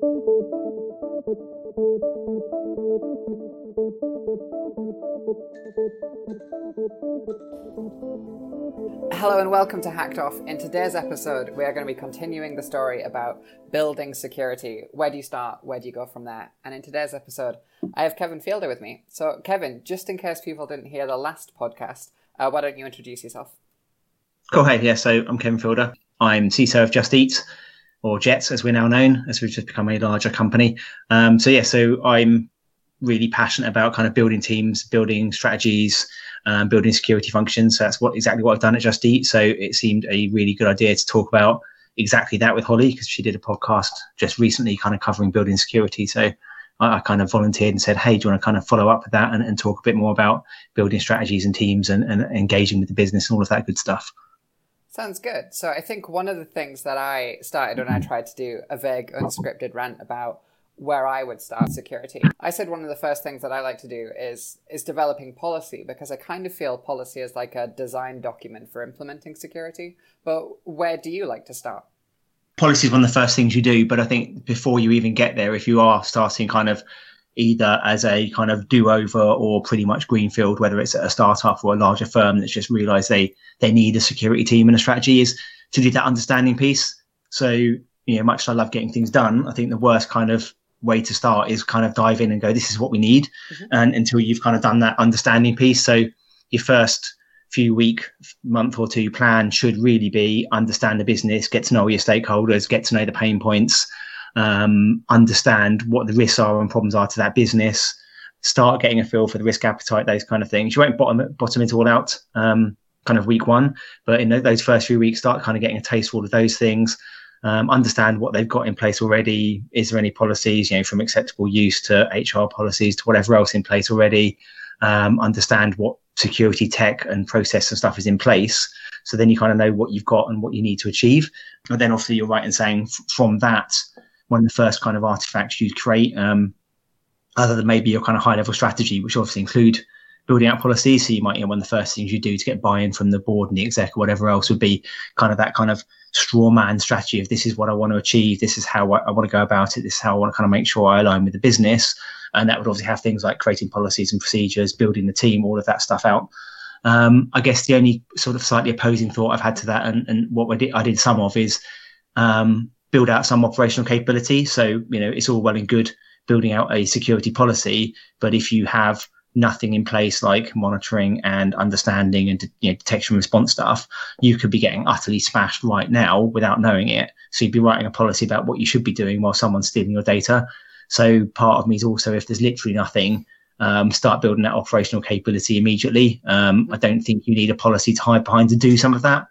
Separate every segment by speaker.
Speaker 1: Hello and welcome to Hacked Off. In today's episode, we are going to be continuing the story about building security. Where do you start? Where do you go from there? And in today's episode, I have Kevin Fielder with me. So, Kevin, just in case people didn't hear the last podcast, uh, why don't you introduce yourself?
Speaker 2: Cool. Hey, yeah. So I'm Kevin Fielder. I'm CISO of Just Eat, or Jets, as we're now known, as we've just become a larger company. Um, so yeah, so I'm really passionate about kind of building teams, building strategies, um, building security functions. So that's what exactly what I've done at Just Eat. So it seemed a really good idea to talk about exactly that with Holly because she did a podcast just recently, kind of covering building security. So I, I, kind of volunteered and said, "Hey, do you want to kind of follow up with that and, and talk a bit more about building strategies and teams and, and engaging with the business and all of that good stuff?"
Speaker 1: Sounds good. So I think one of the things that I started when I tried to do a vague, unscripted rant about where I would start security. I said one of the first things that I like to do is is developing policy because I kind of feel policy is like a design document for implementing security. But where do you like to start?
Speaker 2: Policy is one of the first things you do, but I think before you even get there, if you are starting kind of either as a kind of do-over or pretty much greenfield, whether it's a startup or a larger firm that's just realised they they need a security team and a strategy, is to do that understanding piece. So you know, much as I love getting things done, I think the worst kind of way to start is kind of dive in and go, this is what we need. Mm-hmm. And until you've kind of done that understanding piece. So your first few week, month or two plan should really be understand the business, get to know your stakeholders, get to know the pain points, um, understand what the risks are and problems are to that business, start getting a feel for the risk appetite, those kind of things. You won't bottom bottom it all out um, kind of week one, but in those first few weeks, start kind of getting a taste for all of those things um, understand what they've got in place already. Is there any policies, you know, from acceptable use to HR policies to whatever else in place already? Um, understand what security tech and process and stuff is in place. So then you kind of know what you've got and what you need to achieve. And then obviously you're right in saying f- from that, one of the first kind of artifacts you create, um, other than maybe your kind of high level strategy, which obviously include building out policies. So you might, you know, one of the first things you do to get buy-in from the board and the exec or whatever else would be kind of that kind of straw man strategy of this is what I want to achieve. This is how I, I want to go about it. This is how I want to kind of make sure I align with the business. And that would obviously have things like creating policies and procedures, building the team, all of that stuff out. Um, I guess the only sort of slightly opposing thought I've had to that, and, and what I did, I did some of is um, build out some operational capability. So, you know, it's all well and good building out a security policy, but if you have nothing in place like monitoring and understanding and you know, detection response stuff, you could be getting utterly smashed right now without knowing it. So you'd be writing a policy about what you should be doing while someone's stealing your data. So part of me is also if there's literally nothing, um, start building that operational capability immediately. Um, I don't think you need a policy to hide behind to do some of that.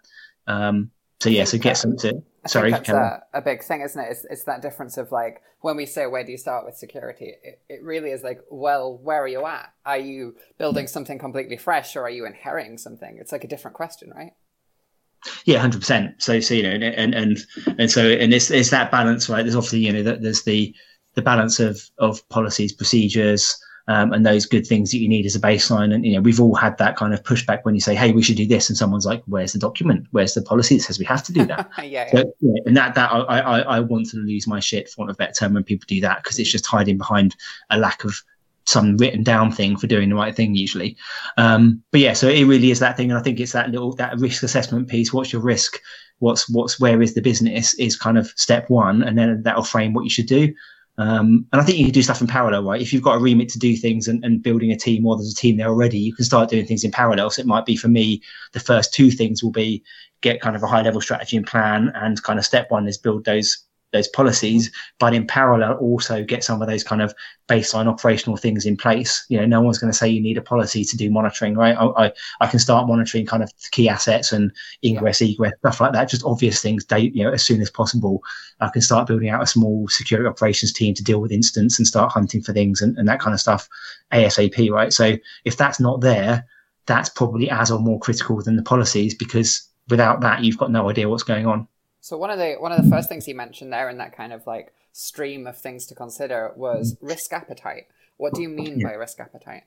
Speaker 2: Um, so yeah, so get some to
Speaker 1: I Sorry, that's a, a, big thing, isn't it? It's, it's that difference of like when we say where do you start with security, it, it really is like, well, where are you at? Are you building mm. something completely fresh, or are you inheriting something? It's like a different question, right?
Speaker 2: Yeah, hundred percent. So, so you know, and and and so and it's it's that balance, right? There's obviously you know there's the the balance of of policies, procedures, um, and those good things that you need as a baseline. And you know, we've all had that kind of pushback when you say, "Hey, we should do this," and someone's like, "Where's the document? Where's the policy that says we have to do that?"
Speaker 1: yeah, so,
Speaker 2: yeah, and that that I, I I want to lose my shit for want of a better term when people do that because it's just hiding behind a lack of some written down thing for doing the right thing usually. Um, but yeah, so it really is that thing, and I think it's that little that risk assessment piece. What's your risk? What's what's where is the business is kind of step one, and then that'll frame what you should do. Um, and I think you can do stuff in parallel, right? If you've got a remit to do things and, and, building a team or there's a team there already, you can start doing things in parallel. So it might be for me, the first two things will be get kind of a high level strategy and plan and kind of step one is build those those policies, but in parallel also get some of those kind of baseline operational things in place. You know, no one's going to say you need a policy to do monitoring, right? I, I, I can start monitoring kind of key assets and ingress, egress, stuff like that. Just obvious things, you know, as soon as possible. I can start building out a small security operations team to deal with incidents and start hunting for things and, and that kind of stuff ASAP, right? So if that's not there, that's probably as or more critical than the policies because without that, you've got no idea what's going on.
Speaker 1: So one of the one of the first things you mentioned there in that kind of like stream of things to consider was risk appetite. What do you mean yeah. by risk appetite?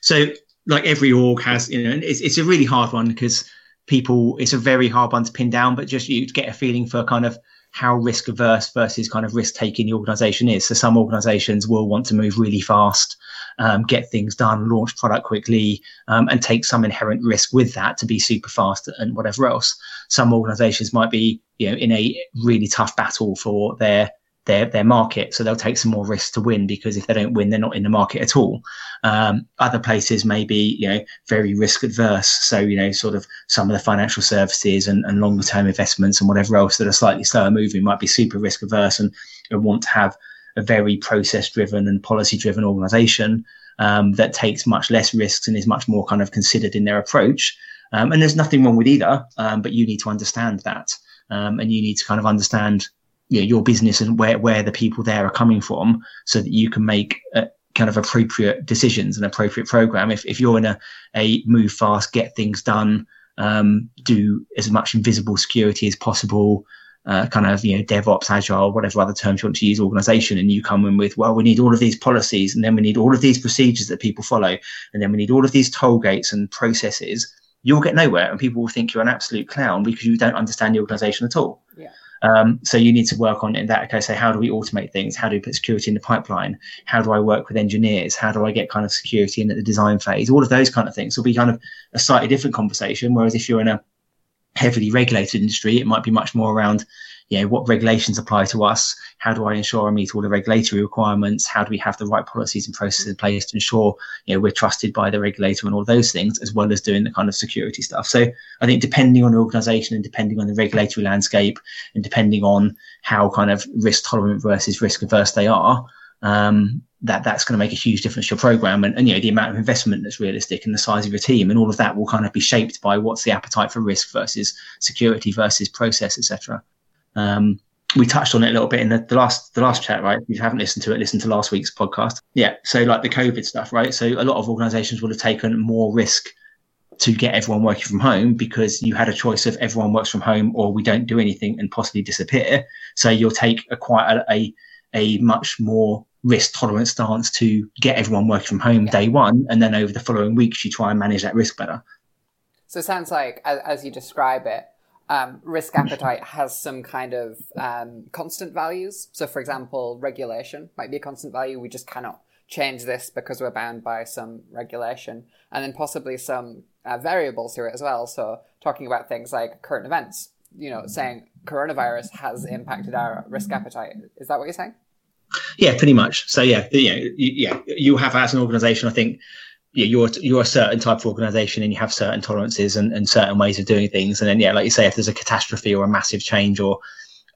Speaker 2: So, like every org has, you know, it's, it's a really hard one because people, it's a very hard one to pin down. But just you get a feeling for kind of how risk averse versus kind of risk taking the organization is. So some organizations will want to move really fast, um, get things done, launch product quickly, um, and take some inherent risk with that to be super fast and whatever else. Some organizations might be, you know, in a really tough battle for their their their market. So they'll take some more risks to win because if they don't win, they're not in the market at all. Um, other places may be you know very risk adverse. So you know sort of some of the financial services and, and longer term investments and whatever else that are slightly slower moving might be super risk averse and, and want to have a very process driven and policy driven organization um, that takes much less risks and is much more kind of considered in their approach. Um, and there's nothing wrong with either, um, but you need to understand that. Um, and you need to kind of understand you know, your business and where, where the people there are coming from so that you can make a, kind of appropriate decisions and appropriate program. If, if you're in a, a move fast, get things done, um, do as much invisible security as possible, uh, kind of, you know, DevOps, Agile, whatever other terms you want to use, organization, and you come in with, well, we need all of these policies, and then we need all of these procedures that people follow, and then we need all of these toll gates and processes, you'll get nowhere, and people will think you're an absolute clown because you don't understand the organization at all.
Speaker 1: Yeah.
Speaker 2: Um, so you need to work on in that. Okay, so how do we automate things? How do we put security in the pipeline? How do I work with engineers? How do I get kind of security in at the design phase? All of those kind of things will be kind of a slightly different conversation. Whereas if you're in a heavily regulated industry, it might be much more around you know, what regulations apply to us? How do I ensure I meet all the regulatory requirements? How do we have the right policies and processes in place to ensure, you know, we're trusted by the regulator and all those things, as well as doing the kind of security stuff. So I think depending on the organization and depending on the regulatory landscape and depending on how kind of risk tolerant versus risk averse they are, um, that that's going to make a huge difference to your program and, and you know the amount of investment that's realistic and the size of your team and all of that will kind of be shaped by what's the appetite for risk versus security versus process etc um, we touched on it a little bit in the, the, last the last chat, right? If you haven't listened to it, listen to last week's podcast. Yeah. So like the COVID stuff, right? So a lot of organizations would have taken more risk to get everyone working from home because you had a choice of everyone works from home or we don't do anything and possibly disappear. So you'll take a quite a, a, a much more risk tolerance stance to get everyone working from home day one. And then over the following weeks, you try and manage that risk better.
Speaker 1: So it sounds like, as, as you describe it, um, risk appetite has some kind of um, constant values. So, for example, regulation might be a constant value. We just cannot change this because we're bound by some regulation, and then possibly some uh, variables to it as well. So, talking about things like current events, you know, saying coronavirus has impacted our risk appetite. Is that what you're saying?
Speaker 2: Yeah, pretty much. So, yeah, you know, you, yeah, you have as an organization, I think yeah, you're you're a certain type of organization and you have certain tolerances and, and certain ways of doing things. And then yeah, like you say, if there's a catastrophe or a massive change or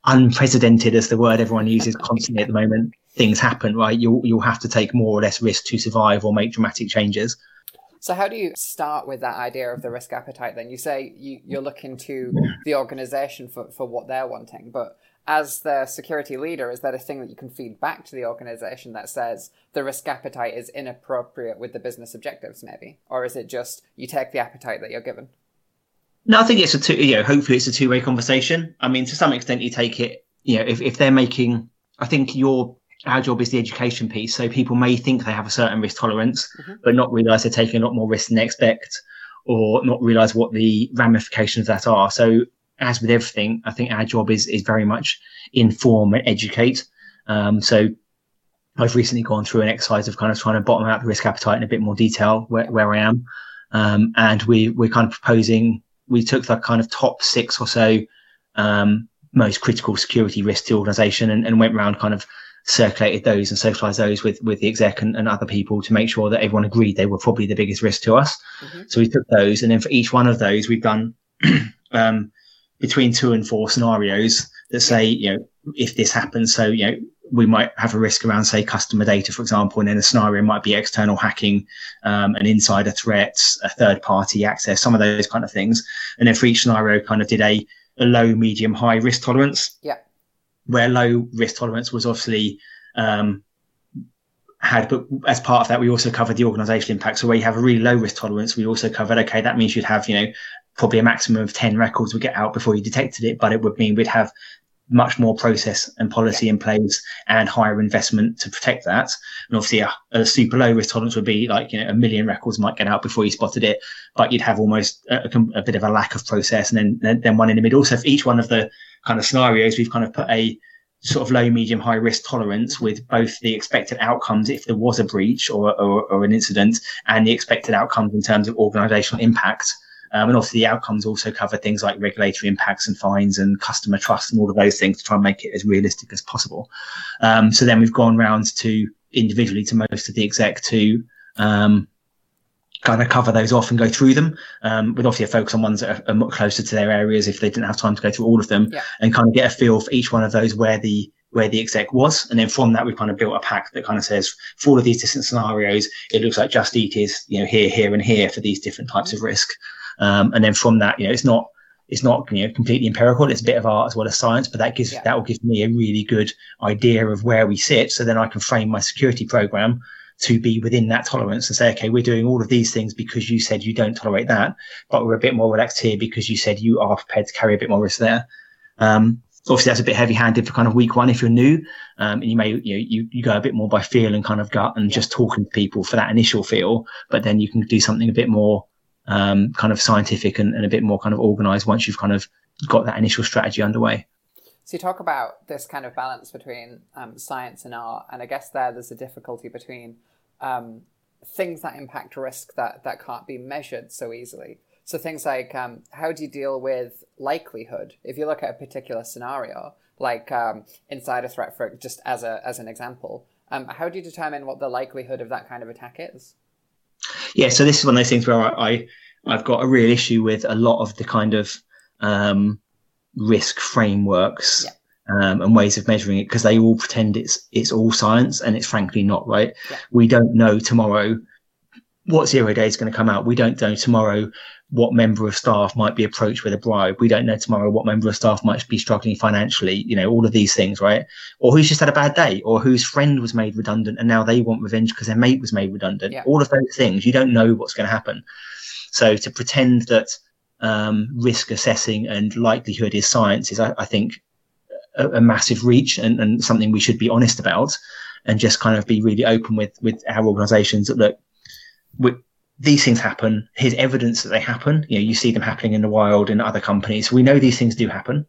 Speaker 2: unprecedented as the word everyone uses constantly at the moment, things happen, right? You'll you'll have to take more or less risk to survive or make dramatic changes.
Speaker 1: So how do you start with that idea of the risk appetite then? You say you, you're looking to the organization for, for what they're wanting, but as the security leader, is that a thing that you can feed back to the organization that says the risk appetite is inappropriate with the business objectives, maybe? Or is it just you take the appetite that you're given?
Speaker 2: No, I think it's a two, you know, hopefully it's a two way conversation. I mean, to some extent, you take it, you know, if, if they're making, I think your, our job is the education piece. So people may think they have a certain risk tolerance, mm-hmm. but not realize they're taking a lot more risk than they expect or not realize what the ramifications that are. So as with everything, I think our job is is very much inform and educate. Um, so I've recently gone through an exercise of kind of trying to bottom out the risk appetite in a bit more detail where, where I am. Um, and we, we're kind of proposing, we took the kind of top six or so, um, most critical security risks to the organization and, and went around kind of circulated those and socialized those with, with the exec and, and other people to make sure that everyone agreed they were probably the biggest risk to us. Mm-hmm. So we took those and then for each one of those, we've done, um, between two and four scenarios that say, you know, if this happens, so, you know, we might have a risk around, say, customer data, for example, and then a scenario might be external hacking, um, an insider threats, a third party access, some of those kind of things. And then for each scenario, kind of did a, a low, medium, high risk tolerance.
Speaker 1: Yeah.
Speaker 2: Where low risk tolerance was obviously, um, had, but as part of that, we also covered the organizational impact. So where you have a really low risk tolerance, we also covered, okay, that means you'd have, you know, probably a maximum of 10 records would get out before you detected it, but it would mean we'd have much more process and policy in place and higher investment to protect that. And obviously, a, a, super low risk tolerance would be like you know a million records might get out before you spotted it, but you'd have almost a, a bit of a lack of process, and then, then one in the middle. So for each one of the kind of scenarios, we've kind of put a sort of low, medium, high risk tolerance with both the expected outcomes if there was a breach or, or, or an incident and the expected outcomes in terms of organizational impact um, and obviously, the outcomes also cover things like regulatory impacts and fines and customer trust and all of those things to try and make it as realistic as possible. Um, so then we've gone round to individually to most of the exec to um, kind of cover those off and go through them um, with obviously a focus on ones that are, are much closer to their areas if they didn't have time to go through all of them yeah. and kind of get a feel for each one of those where the where the exec was. And then from that, we've kind of built a pack that kind of says for all of these different scenarios, it looks like Just Eat is, you know, here, here, and here for these different types of risk. Um, and then from that, you know, it's not it's not you know completely empirical. It's a bit of art as well as science, but that gives yeah. that will give me a really good idea of where we sit. So then I can frame my security program to be within that tolerance and say, okay, we're doing all of these things because you said you don't tolerate that, but we're a bit more relaxed here because you said you are prepared to carry a bit more risk there. Um, obviously that's a bit heavy handed for kind of week one if you're new. Um, and you may, you know, you, you go a bit more by feel and kind of gut and yeah. just talking to people for that initial feel, but then you can do something a bit more um, kind of scientific and, and a bit more kind of organized once you've kind of got that initial strategy underway.
Speaker 1: So you talk about this kind of balance between um, science and art, and I guess there there's a difficulty between um, things that impact risk that that can't be measured so easily. So things like um, how do you deal with likelihood? If you look at a particular scenario, like um, insider threat, for just as a as an example, um, how do you determine what the likelihood of that kind of attack is?
Speaker 2: Yeah, so this is one of those things where I, I have got a real issue with a lot of the kind of um, risk frameworks. Yeah. Um, and ways of measuring it because they all pretend it's it's all science and it's frankly not right. Yeah. We don't know tomorrow what zero day is going to come out. We don't know tomorrow what member of staff might be approached with a bribe. We don't know tomorrow what member of staff might be struggling financially, you know, all of these things, right? Or who's just had a bad day or whose friend was made redundant and now they want revenge because their mate was made redundant. Yeah. All of those things, you don't know what's going to happen. So to pretend that um, risk assessing and likelihood is science is, I, I think, a, a, massive reach and, and something we should be honest about and just kind of be really open with, with our organizations that look, we, these things happen. Here's evidence that they happen. You know, you see them happening in the wild in other companies. We know these things do happen.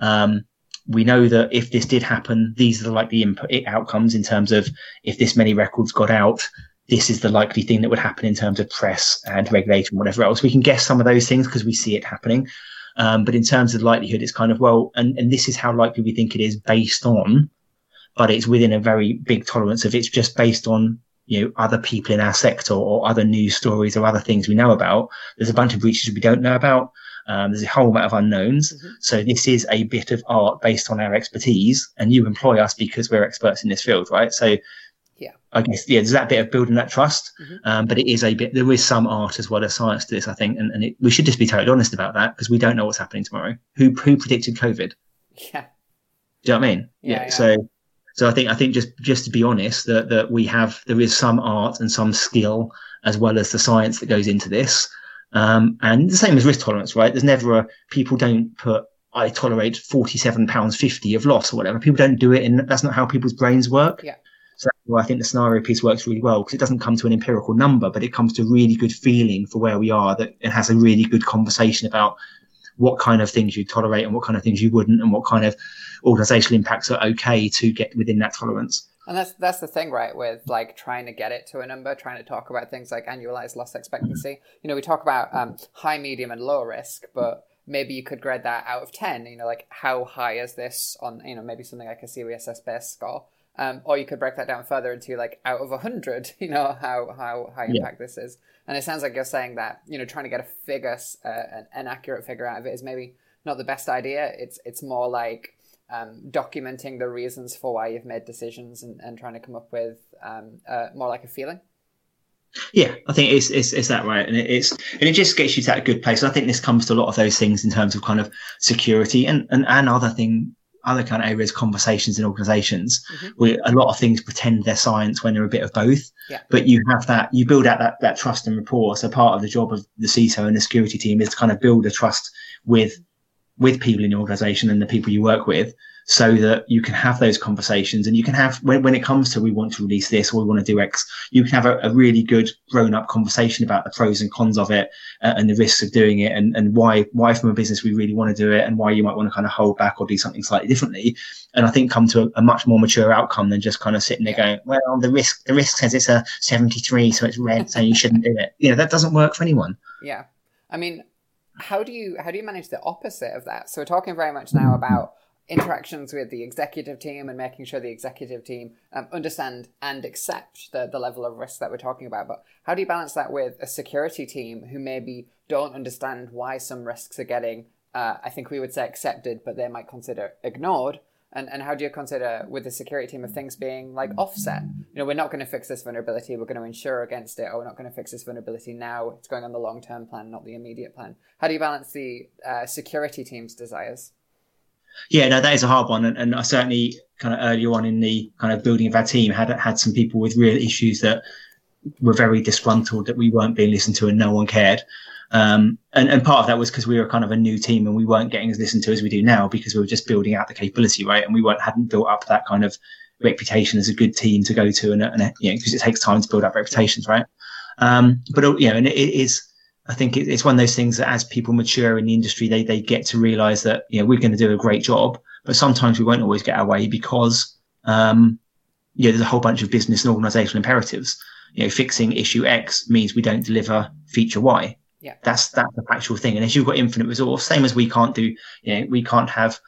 Speaker 2: Um, we know that if this did happen, these are the likely input outcomes in terms of if this many records got out, this is the likely thing that would happen in terms of press and regulation, whatever else. We can guess some of those things because we see it happening. Um, but in terms of likelihood, it's kind of well, and, and this is how likely we think it is based on, but it's within a very big tolerance of it's just based on you know other people in our sector or other news stories or other things we know about. There's a bunch of breaches we don't know about. Um, there's a whole amount of unknowns. Mm-hmm. So this is a bit of art based on our expertise, and you employ us because we're experts in this field, right? So
Speaker 1: yeah,
Speaker 2: I guess yeah, there's that bit of building that trust, mm-hmm. um, but it is a bit. There is some art as well as science to this, I think, and, and it, we should just be totally honest about that because we don't know what's happening tomorrow. Who who predicted COVID?
Speaker 1: Yeah.
Speaker 2: Do you know what I mean?
Speaker 1: Yeah. yeah.
Speaker 2: yeah. So so I think I think just just to be honest that that we have there is some art and some skill as well as the science that goes into this. Um, and the same as risk tolerance, right? There's never a people don't put I tolerate forty seven pounds fifty of loss or whatever. People don't do it, and that's not how people's brains work.
Speaker 1: Yeah.
Speaker 2: So I think the scenario piece works really well because it doesn't come to an empirical number, but it comes to a really good feeling for where we are. That it has a really good conversation about what kind of things you tolerate and what kind of things you wouldn't, and what kind of organizational impacts are okay to get within that tolerance.
Speaker 1: And that's that's the thing, right? With like trying to get it to a number, trying to talk about things like annualized loss expectancy. You know, we talk about um, high, medium, and low risk, but maybe you could grade that out of ten. You know, like how high is this on? You know, maybe something like a best score. Um, or you could break that down further into like out of 100 you know how how high impact yeah. this is and it sounds like you're saying that you know trying to get a figure uh, an, an, accurate figure out of it is maybe not the best idea it's it's more like um, documenting the reasons for why you've made decisions and, and trying to come up with um, uh, more like a feeling.
Speaker 2: Yeah, I think it's, it's, it's that right, and it, it's and it just gets you to that good place. I think this comes to a lot of those things in terms of kind of security and and, and other thing other kind of areas, conversations in organizations, mm-hmm. where a lot of things pretend they're science when they're a bit of both.
Speaker 1: Yeah.
Speaker 2: But you have that, you build out that, that trust and rapport. So part of the job of the CISO and the security team is to kind of build a trust with with people in your organization and the people you work with so that you can have those conversations and you can have when, when it comes to we want to release this or we want to do x you can have a, a really good grown up conversation about the pros and cons of it uh, and the risks of doing it and, and why why from a business we really want to do it and why you might want to kind of hold back or do something slightly differently. And i think come to a, a much more mature outcome than just kind of sitting there going well the risk the risk says it's a 73 so it's red so you shouldn't do it. You know that doesn't work for anyone.
Speaker 1: Yeah. I mean how do you how do you manage the opposite of that so we're talking very much now about interactions with the executive team and making sure the executive team um, understand and accept the, the level of risk that we're talking about. But how do you balance that with a security team who maybe don't understand why some risks are getting, uh, I think we would say accepted, but they might consider ignored? And, and how do you consider with the security team of things being like offset? You know, we're not going to fix this vulnerability. We're going to insure against it, or we're not going to fix this vulnerability now. It's going on the long term plan, not the immediate plan. How do you balance the uh, security team's desires?
Speaker 2: Yeah, no, that is a hard one, and, and I certainly kind of earlier on in the kind of building of our team had had some people with real issues that were very disgruntled that we weren't being listened to and no one cared. Um, and, and part of that was because we were kind of a new team and we weren't getting as listened to as we do now because we were just building out the capability, right? And we weren't hadn't built up that kind of reputation as a good team to go to, and, and you know, because it takes time to build up reputations, right? Um, but you know, and it, it is I think it's one of those things that as people mature in the industry, they, they get to realize that, you know, we're going to do a great job, but sometimes we won't always get our way because, um, you know, there's a whole bunch of business and organizational imperatives. You know, fixing issue X means we don't deliver feature Y.
Speaker 1: Yeah.
Speaker 2: That's, that's the factual thing. And as you've got infinite resource, same as we can't do, you know, we can't have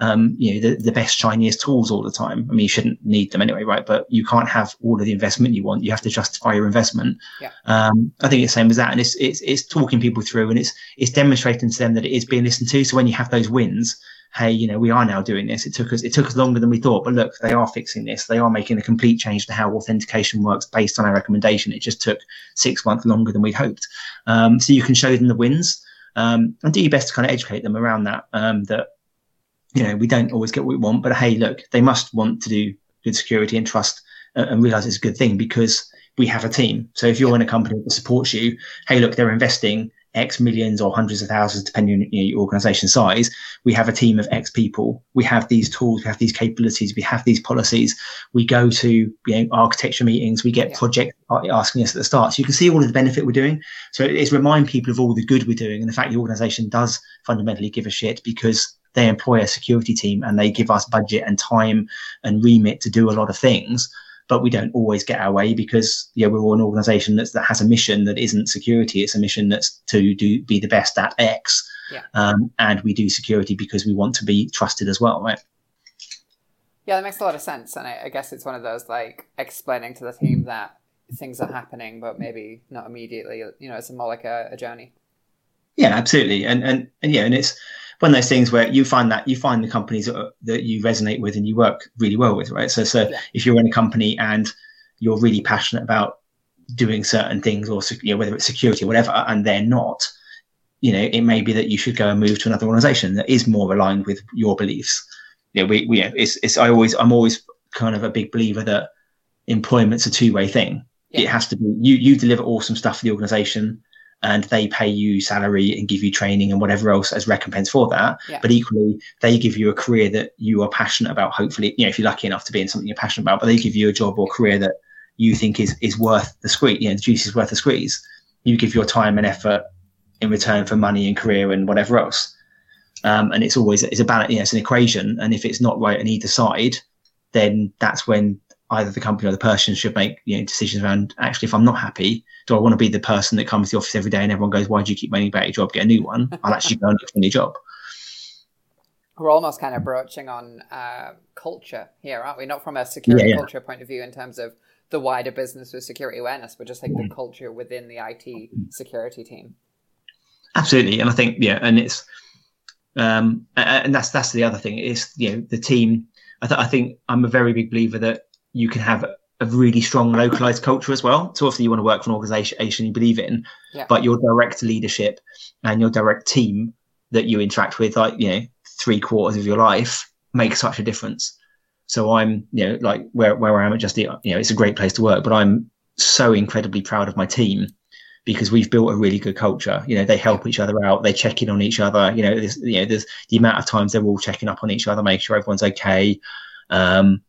Speaker 2: um, you know, the, the best, shiniest tools all the time. I mean, you shouldn't need them anyway, right? But you can't have all of the investment you want. You have to justify your investment.
Speaker 1: Yeah.
Speaker 2: Um, I think it's the same as that. And it's, it's, it's talking people through and it's, it's demonstrating to them that it is being listened to. So when you have those wins, hey, you know, we are now doing this. It took us, it took us longer than we thought, but look, they are fixing this. They are making a complete change to how authentication works based on our recommendation. It just took six months longer than we'd hoped. Um, so you can show them the wins. Um, and do your best to kind of educate them around that, um, that you know, we don't always get what we want, but hey, look, they must want to do good security and trust uh, and realize it's a good thing because we have a team. So if you're in a company that supports you, hey, look, they're investing X millions or hundreds of thousands, depending on you know, your organization size. We have a team of X people. We have these tools. We have these capabilities. We have these policies. We go to you know, architecture meetings. We get yeah. projects asking us at the start. So you can see all of the benefit we're doing. So it's remind people of all the good we're doing and the fact the organization does fundamentally give a shit because they employ a security team and they give us budget and time and remit to do a lot of things but we don't always get our way because yeah we're an organization that's, that has a mission that isn't security. It's a mission that's to do be the best at x.
Speaker 1: Yeah.
Speaker 2: um, and we do security because we want to be trusted as well right?
Speaker 1: Yeah that makes a lot of sense. And I, I guess it's one of those like explaining to the team that things are happening but maybe not immediately you know it's more like a, a journey.
Speaker 2: Yeah absolutely. And and and yeah and it's one of those things where you find that you find the companies that, that you resonate with and you work really well with, right? So, so yeah. if you're in a company and you're really passionate about doing certain things or you know, whether it's security or whatever, and they're not, you know, it may be that you should go and move to another organization that is more aligned with your beliefs. You know, we, we it's, it's, I always, I'm always kind of a big believer that employment's a two way thing. Yeah. It has to be, you, you deliver awesome stuff for the organization and they pay you salary and give you training and whatever else as recompense for that.
Speaker 1: Yeah.
Speaker 2: But equally, they give you a career that you are passionate about. Hopefully, you know, if you're lucky enough to be in something you're passionate about, but they give you a job or career that you think is is worth the squeeze. You know, the juice is worth the squeeze. You give your time and effort in return for money and career and whatever else. Um, and it's always it's a balance. You know, it's an equation. And if it's not right on either side, then that's when either the company or the person should make you know decisions around actually if I'm not happy, do I want to be the person that comes to the office every day and everyone goes, Why do you keep moaning about your job? Get a new one. I'll actually go and look for a new job.
Speaker 1: We're almost kind of broaching on uh, culture here, aren't we? Not from a security yeah, yeah. culture point of view in terms of the wider business with security awareness, but just like the mm. culture within the IT security team.
Speaker 2: Absolutely. And I think, yeah, and it's um and that's that's the other thing is you know the team I, th- I think i'm a very big believer that you can have a really strong localized culture as well. So obviously you want to work for an organization you believe in,
Speaker 1: yeah.
Speaker 2: but your direct leadership and your direct team that you interact with, like, you know, three quarters of your life make such a difference. So I'm, you know, like where, where I am at Just Eat, you know, it's a great place to work, but I'm so incredibly proud of my team because we've built a really good culture. You know, they help each other out, they check in on each other. You know, there's, you know, there's the amount of times they're all checking up on each other, make sure everyone's okay. Um,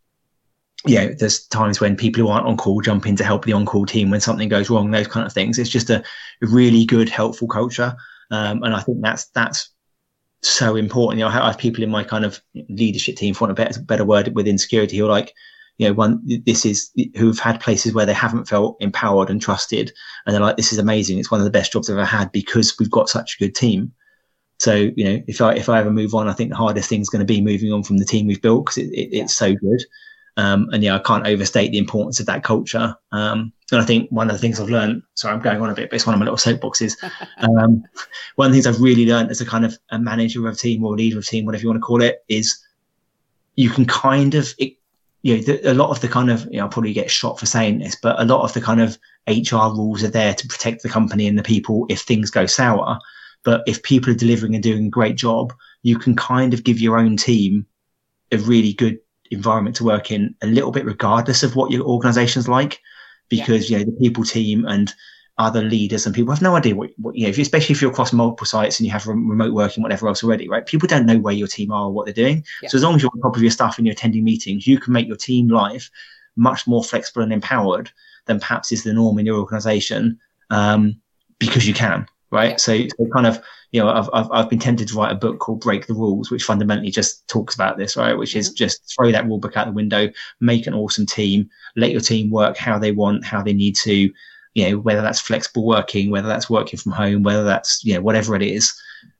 Speaker 2: you know, there's times when people who aren't on call jump in to help the on call team when something goes wrong, those kind of things. It's just a, really good, helpful culture. Um, and I think that's, that's so important. You know, I have people in my kind of leadership team, for want a better, better word, within security who are like, you know, one, this is who've had places where they haven't felt empowered and trusted. And they're like, this is amazing. It's one of the best jobs I've ever had because we've got such a good team. So, you know, if I, if I ever move on, I think the hardest thing is going to be moving on from the team we've built because it, it, it's so good. Um, and yeah, I can't overstate the importance of that culture. Um, and I think one of the things I've learned, sorry, I'm going on a bit, but it's one of my little soapboxes. um, one of the things I've really learned as a kind of a manager of a team or a leader of a team, whatever you want to call it, is you can kind of, it, you know, the, a lot of the kind of, you know, I'll probably get shot for saying this, but a lot of the kind of HR rules are there to protect the company and the people if things go sour. But if people are delivering and doing a great job, you can kind of give your own team a really good environment to work in a little bit regardless of what your organization's like because yeah. you know the people team and other leaders and people have no idea what, what you know if you, especially if you're across multiple sites and you have remote working whatever else already right people don't know where your team are or what they're doing yeah. so as long as you're on top of your stuff and you're attending meetings you can make your team life much more flexible and empowered than perhaps is the norm in your organization um, because you can right? Yeah. So, so kind of, you know, I've, I've, I've been tempted to write a book called Break the Rules, which fundamentally just talks about this, right? Which is just throw that rule book out the window, make an awesome team, let your team work how they want, how they need to, you know, whether that's flexible working, whether that's working from home, whether that's, you know, whatever it is,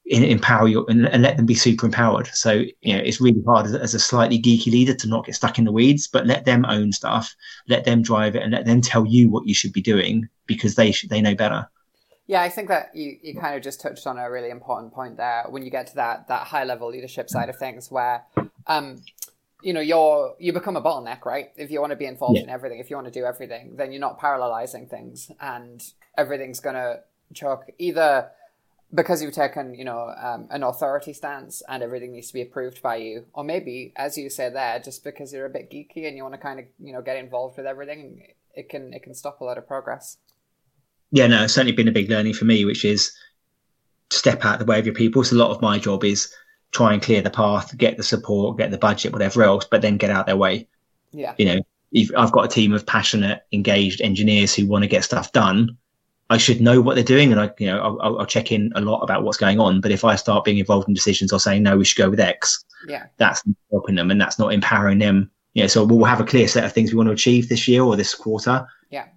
Speaker 2: empower you and, and, let them be super empowered. So, you know, it's really hard as, as, a slightly geeky leader to not get stuck in the weeds, but let them own stuff, let them drive it and let them tell you what you should be doing because they should, they know better.
Speaker 1: Yeah, I think that you, you kind of just touched on a really important point there when you get to that that high level leadership side of things where um you know you're you become a bottleneck right if you want to be involved yeah. in everything if you want to do everything then you're not parallelizing things and everything's going to choke either because you've taken you know um, an authority stance and everything needs to be approved by you or maybe as you say there just because you're a bit geeky and you want to kind of you know get involved with everything it can it can stop a lot of progress
Speaker 2: yeah, no, it's certainly been a big learning for me, which is step out of the way of your people. So a lot of my job is try and clear the path, get the support, get the budget, whatever else, but then get out their way.
Speaker 1: Yeah.
Speaker 2: You know, if I've got a team of passionate, engaged engineers who want to get stuff done, I should know what they're doing, and I, you know, I'll, I'll, check in a lot about what's going on. But if I start being involved in decisions or saying no, we should go with X,
Speaker 1: yeah,
Speaker 2: that's helping them, and that's not empowering them. You know, so we'll have a clear set of things we want to achieve this year or this quarter.
Speaker 1: Yeah,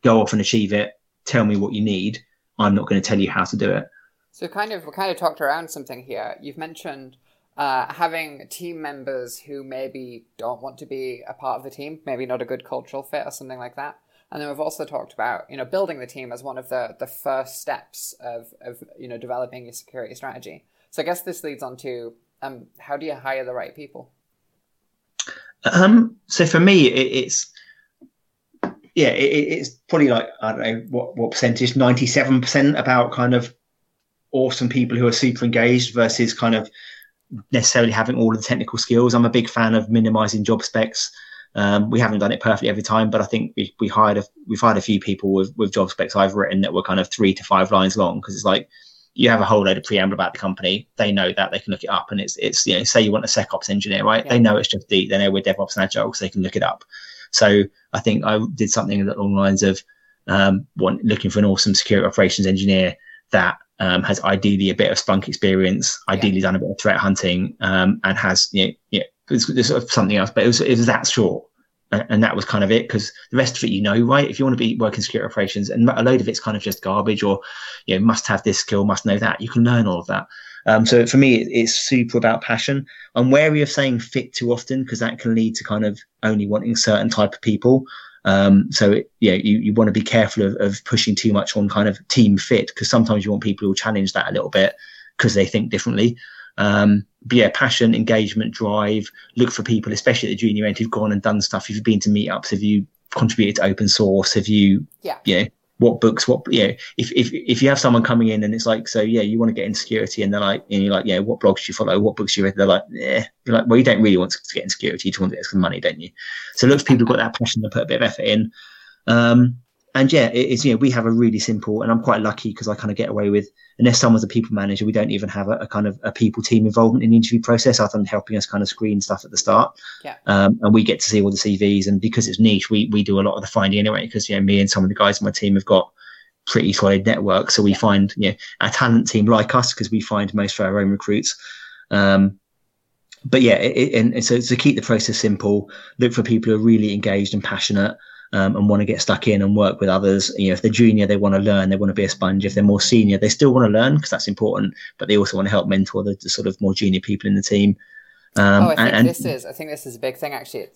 Speaker 2: go off and achieve it, tell me what you need. I'm not going to tell you how to do it.
Speaker 1: So kind of we kind of talked around something here. You've mentioned uh, having team members who maybe don't want to be a part of the team, maybe not a good cultural fit or something like that. And then we've also talked about you know building the team as one of the the first steps of of you know developing your security strategy. So I guess this leads on to um, how do you hire the right people?
Speaker 2: Um, so for me, it, it's yeah, it, it's probably like I don't know what what percentage, ninety seven percent about kind of awesome people who are super engaged versus kind of necessarily having all of the technical skills. I'm a big fan of minimizing job specs. Um, we haven't done it perfectly every time, but I think we, we hired a, we've hired a few people with, with job specs I've written that were kind of three to five lines long because it's like you have a whole load of preamble about the company. They know that they can look it up, and it's it's you know say you want a SecOps engineer, right? Yeah. They know it's just deep. They know we're DevOps and Agile, so they can look it up. So I think I did something along the lines of um, one, looking for an awesome security operations engineer that um, has ideally a bit of Splunk experience, ideally yeah. done a bit of threat hunting, um, and has you know, yeah, there's, sort of something else, but it was, it was that short. And, that was kind of it because the rest of it, you know, right? If you want to be working security operations, and a load of it's kind of just garbage, or you know, must have this skill, must know that. You can learn all of that. Um, so for me, it's super about passion. I'm wary of saying fit too often because that can lead to kind of only wanting certain type of people. Um, so it, yeah, you, you want to be careful of, of pushing too much on kind of team fit because sometimes you want people who will challenge that a little bit because they think differently. Um, but yeah, passion, engagement, drive. Look for people, especially at the junior end, who've gone and done stuff. If you've been to meetups, have you contributed to open source? Have you,
Speaker 1: yeah,
Speaker 2: you know, what books, what you know, if if if you have someone coming in and it's like, so yeah, you want to get in security, and they're like, and you're like, yeah, what blogs do you follow, what books do you read? They're like, yeah, you're like, well, you don't really want to get in security, you just want to get some money, don't you? So look for people who've got that passion to put a bit of effort in. Um, and yeah, it, it's you know we have a really simple, and I'm quite lucky because I kind of get away with unless someone's a people manager, we don't even have a, a, kind of a people team involvement in the interview process other than helping us kind of screen stuff at the start.
Speaker 1: Yeah.
Speaker 2: Um, and we get to see all the CVs, and because it's niche, we we do a lot of the finding anyway. Because you know me and some of the guys in my team have got pretty solid network, so we yeah. find you know our talent team like us because we find most of our own recruits. Um, but yeah, it, and, and so to keep the process simple, look for people who are really engaged and passionate um, and want to get stuck in and work with others. You know, if they're junior, they want to learn, they want to be a sponge. If they're more senior, they still want to learn because that's important, but they also want to help mentor the, the, sort of more junior people in the team.
Speaker 1: Um, oh, I think and, this is I think this is a big thing actually.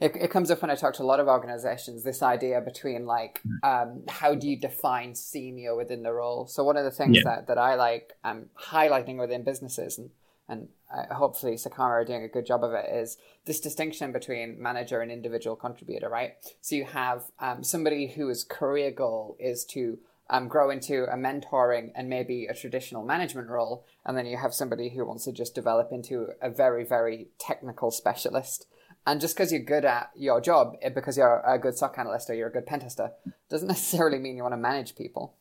Speaker 1: It, it, comes up when I talk to a lot of organizations. This idea between like mm. um, how do you define senior within the role? So one of the things yeah. that that I like um, highlighting within businesses and and uh, hopefully Secarma are doing a good job of it, is this distinction between manager and individual contributor, right? So you have um, somebody whose career goal is to um, grow into a mentoring and maybe a traditional management role, and then you have somebody who wants to just develop into a very, very technical specialist. And just because you're good at your job, eh, because you're a good SOC analyst or you're a good pentester, doesn't necessarily mean you want to manage people.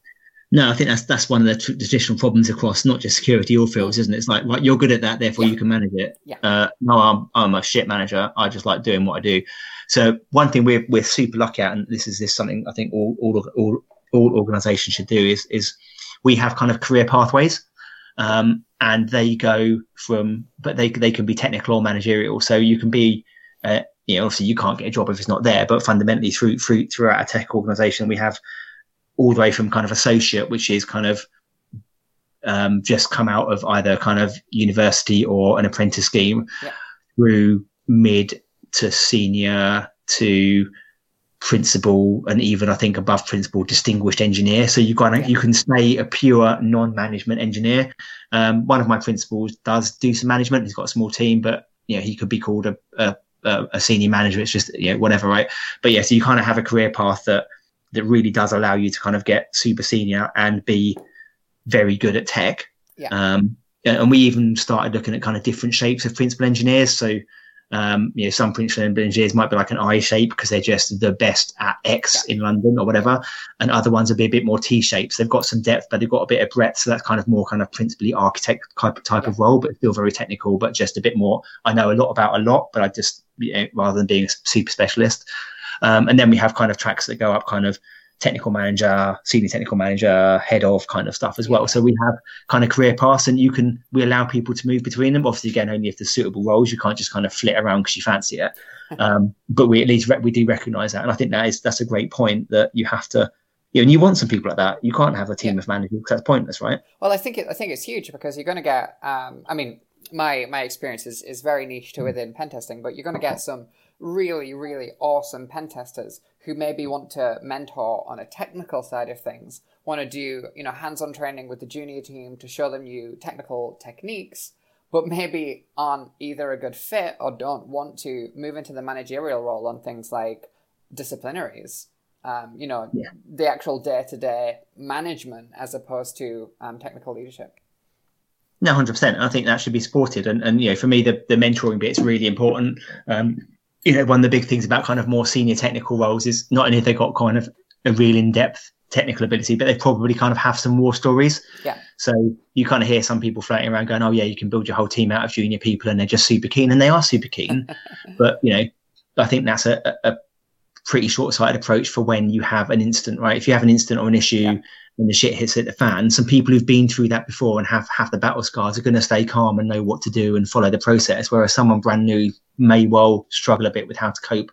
Speaker 2: No, I think that's that's one of the traditional problems across not just security or fields, isn't it? It's like, right, you're good at that, therefore yeah. you can manage it.
Speaker 1: Yeah. Uh,
Speaker 2: no, I'm I'm a shit manager. I just like doing what I do. So one thing we're we're super lucky at, and this is this something I think all all all, all organisations should do is is we have kind of career pathways, um, and they go from, but they they can be technical or managerial. So you can be uh, you know, obviously you can't get a job if it's not there, but fundamentally through through throughout a tech organization, we have all the way from kind of associate, which is kind of um, just come out of either kind of university or an apprentice scheme,
Speaker 1: yeah.
Speaker 2: through mid to senior to principal and even I think above principal distinguished engineer. So you can yeah. you can stay a pure non-management engineer. Um, one of my principals does do some management. He's got a small team, but you know he could be called a, a, a senior manager. It's just you know whatever, right? But yeah, so you kind of have a career path that that really does allow you to kind of get super senior and be very good at tech.
Speaker 1: Yeah.
Speaker 2: Um, and we even started looking at kind of different shapes of principal engineers. So, um, you know, some principal engineers might be like an I shape because they're just the best at X yeah. in London or whatever, and other ones would be a bit more T shapes. They've got some depth, but they've got a bit of breadth. So that's kind of more kind of principally architect type type yeah. of role, but still very technical, but just a bit more. I know a lot about a lot, but I just you know, rather than being a super specialist. Um, and then we have kind of tracks that go up kind of technical manager, senior technical manager, head of kind of stuff as well. So we have kind of career paths and you can, we allow people to move between them. Obviously, again, only if there's suitable roles, you can't just kind of flit around because you fancy it. Um, but we at least, re- we do recognize that. And I think that is, that's a great point that you have to, you know, and you want some people like that. You can't have a team yeah. of managers because that's pointless, right?
Speaker 1: Well, I think it, I think it's huge because you're going to get. Um, I mean, my my experience is, is very niche to within pen testing, but you're going to get some really, really awesome pen testers who maybe want to mentor on a technical side of things, want to do, you know, hands-on training with the junior team to show them new technical techniques, but maybe aren't either a good fit or don't want to move into the managerial role on things like disciplinaries. Um, you know, yeah. the actual day-to-day management as opposed to um, technical leadership.
Speaker 2: No, hundred percent. I think that should be supported, and and you know, for me, the the mentoring bit is really important. Um, you know, one of the big things about kind of more senior technical roles is not only have they got kind of a real in-depth technical ability, but they probably kind of have some war stories.
Speaker 1: Yeah.
Speaker 2: So you kind of hear some people floating around going, "Oh yeah, you can build your whole team out of junior people, and they're just super keen," and they are super keen. but you know, I think that's a, a pretty short-sighted approach for when you have an instant, right? If you have an instant or an issue, yeah when the shit hits the fan, some people who've been through that before and have have the battle scars are going to stay calm and know what to do and follow the process. Whereas someone brand new may well struggle a bit with how to cope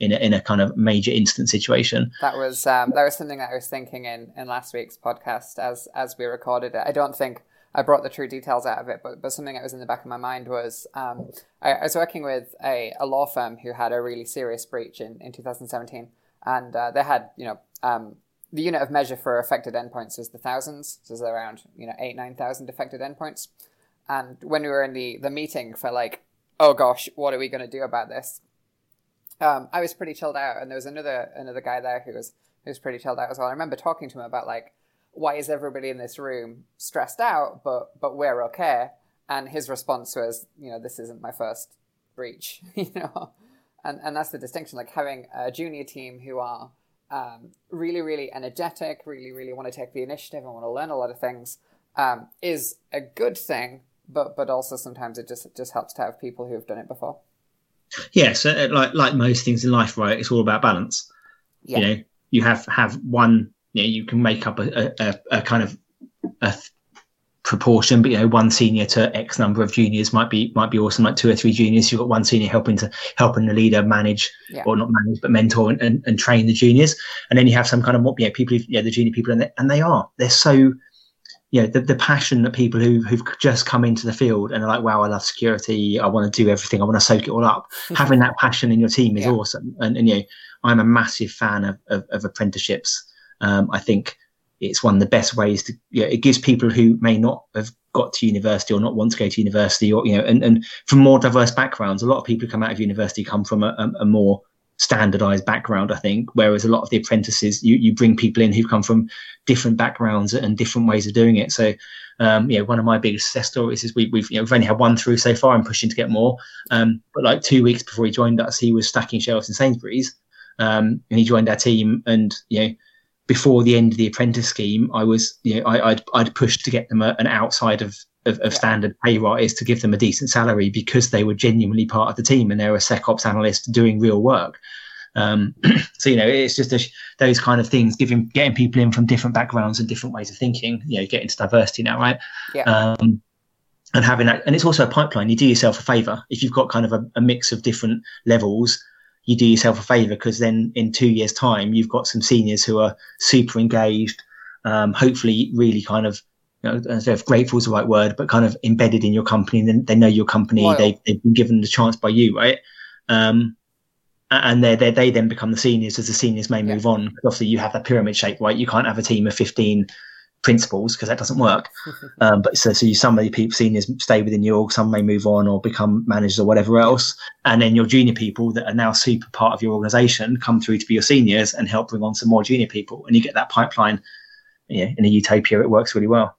Speaker 2: in a, in a kind of major instant situation.
Speaker 1: That was um, that was something that I was thinking in in last week's podcast as as we recorded it. I don't think I brought the true details out of it, but but something that was in the back of my mind was um, I, I, was working with a, a law firm who had a really serious breach in in 2017, and uh, they had you know um, the unit of measure for affected endpoints is the thousands. So there's around you know eight nine thousand affected endpoints. And when we were in the the meeting for like, oh gosh, what are we going to do about this? Um, I was pretty chilled out, and there was another another guy there who was who was pretty chilled out as well. I remember talking to him about like, why is everybody in this room stressed out, but but we're okay? And his response was, you know, this isn't my first breach, you know, and and that's the distinction. Like having a junior team who are um, really, really energetic, really, really want to take the initiative and want to learn a lot of things, um, is a good thing. But but also sometimes it just it just helps to have people who have done it before.
Speaker 2: Yes, yeah, so uh, like like most things in life, right? It's all about balance. Yeah. You know, you have have one. You know, you can make up a, a, a kind of a proportion, but you know, one senior to X number of juniors might be might be awesome. Like two or three juniors, you've got one senior helping to helping the leader manage yeah. or not manage, but mentor and, and, and, train the juniors. And then you have some kind of you know, people, yeah, the junior people, and they, and they are they're so you know the, the passion that people who who've just come into the field and are like, wow, I love security, I want to do everything, I want to soak it all up. Having that passion in your team is yeah. awesome. And, and you know, I'm a massive fan of of, of apprenticeships. Um, I think it's one of the best ways to you know, it gives people who may not have got to university or not want to go to university or you know and, and from more diverse backgrounds a lot of people who come out of university come from a, a, a more standardized background i think whereas a lot of the apprentices you, you bring people in who come from different backgrounds and different ways of doing it so um, you know, one of my biggest success stories is we, we've you know, we've only had one through so far. I'm pushing to get more. Um, but like two weeks before he joined us, he was stacking shelves in Sainsbury's, um, and he joined our team. And you know, before the end of the apprentice scheme, I was, you know, I, would I'd pushed to get them a, an outside of, of, of yeah. standard pay rise to give them a decent salary because they were genuinely part of the team and they were a SecOps analyst doing real work. Um, so you know, it's just a, those kind of things, giving getting people in from different backgrounds and different ways of thinking. You know, getting to diversity now, right?
Speaker 1: Yeah.
Speaker 2: Um, and having that, and it's also a pipeline. You do yourself a favor if you've got kind of a, a mix of different levels you do yourself a favor because then in two years' time, you've got some seniors who are super engaged, um, hopefully, really kind of. You know, don't if grateful is the right word, but kind of embedded in your company. And they know your company. They, they've been given the chance by you, right? Um, and they they then become the seniors as the seniors may move yeah. on. Obviously, you have that pyramid shape, right? You can't have a team of 15 principals because that doesn't work. um, but so, so you, some of the people, seniors stay within your org, some may move on or become managers or whatever else. And then your junior people that are now super part of your organization come through to be your seniors and help bring on some more junior people. And you get that pipeline. Yeah, in a utopia, it works really well.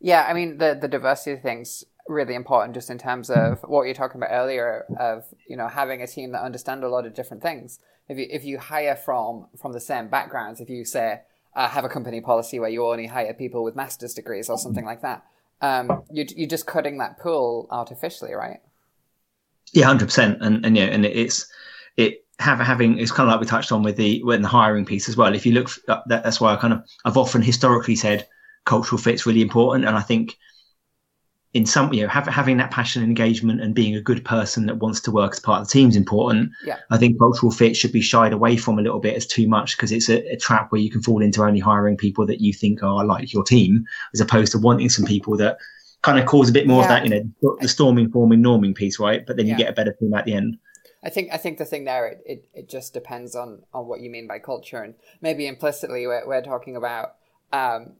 Speaker 1: Yeah, I mean the the diversity things really important just in terms of what you're talking about earlier of you know having a team that understand a lot of different things if you if you hire from from the same backgrounds if you say uh, have a company policy where you only hire people with master's degrees or something like that. Um, you, you're just cutting that pool artificially, right?
Speaker 2: Yeah, hundred percent. And and yeah, and it's it have having it's kind of like we touched on with the with the hiring piece as well. If you look, that, that's why I kind of I've often historically said cultural fit's really important, and I think in some you know have, having that passion and engagement and being a good person that wants to work as part of the team is important
Speaker 1: yeah.
Speaker 2: i think cultural fit should be shied away from a little bit as too much because it's a, a, trap where you can fall into only hiring people that you think are like your team as opposed to wanting some people that kind of cause a bit more yeah. of that you know the storming forming norming piece right but then you yeah. get a better team at the end
Speaker 1: I think I think the thing there it, it, it just depends on on what you mean by culture and maybe implicitly we're, we're talking about um,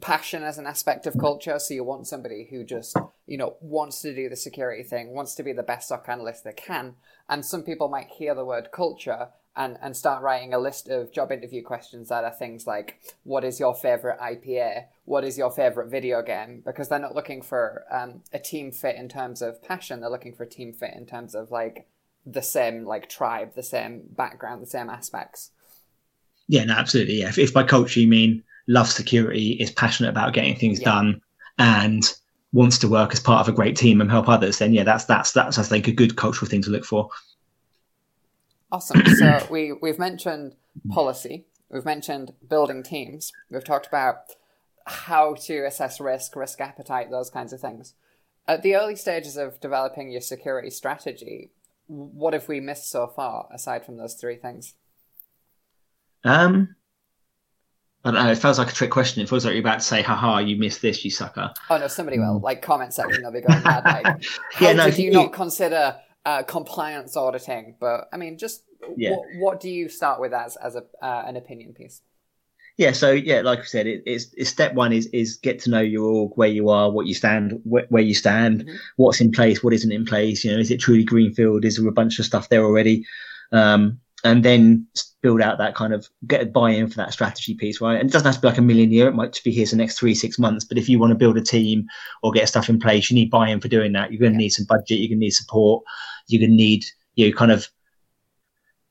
Speaker 1: passion as an aspect of culture. So you want somebody who just, you know, wants to do the security thing, wants to be the best SOC analyst they can. And some people might hear the word culture and, and start writing a list of job interview questions that are things like, what is your favorite IPA? What is your favorite video game? Because they're not looking for um, a team fit in terms of passion. They're looking for a team fit in terms of like the same like tribe, the same background, the same aspects.
Speaker 2: Yeah, no, absolutely. Yeah. If, if by culture you mean loves security, is passionate about getting things yeah. done, and wants to work as part of a great team and help others, then yeah, that's that's that's I think a good cultural thing to look for.
Speaker 1: Awesome. So we we've mentioned policy, we've mentioned building teams, we've talked about how to assess risk, risk appetite, those kinds of things. At the early stages of developing your security strategy, what have we missed so far aside from those three things?
Speaker 2: Um, I don't know. It feels like a trick question. It feels like you're about to say, "Haha, you missed this, you sucker."
Speaker 1: Oh no, somebody will. Like comment section, they'll be going mad. Like, yeah, no, did you, not consider uh, compliance auditing? But I mean, just yeah. what, what do you start with as as a uh, an opinion piece?
Speaker 2: Yeah, so yeah, like I said, it, it's, it's, step one is is get to know your org, where you are, what you stand, wh- where you stand, mm-hmm. what's in place, what isn't in place. You know, is it truly greenfield? Is there a bunch of stuff there already? Um, and then build out that kind of get a buy-in for that strategy piece, right? And it doesn't have to be like a million year; it might just be here for the next three, six months. But if you want to build a team or get stuff in place, you need buy-in for doing that. You're going to need some budget. You're going to need support. You're going to need you know, kind of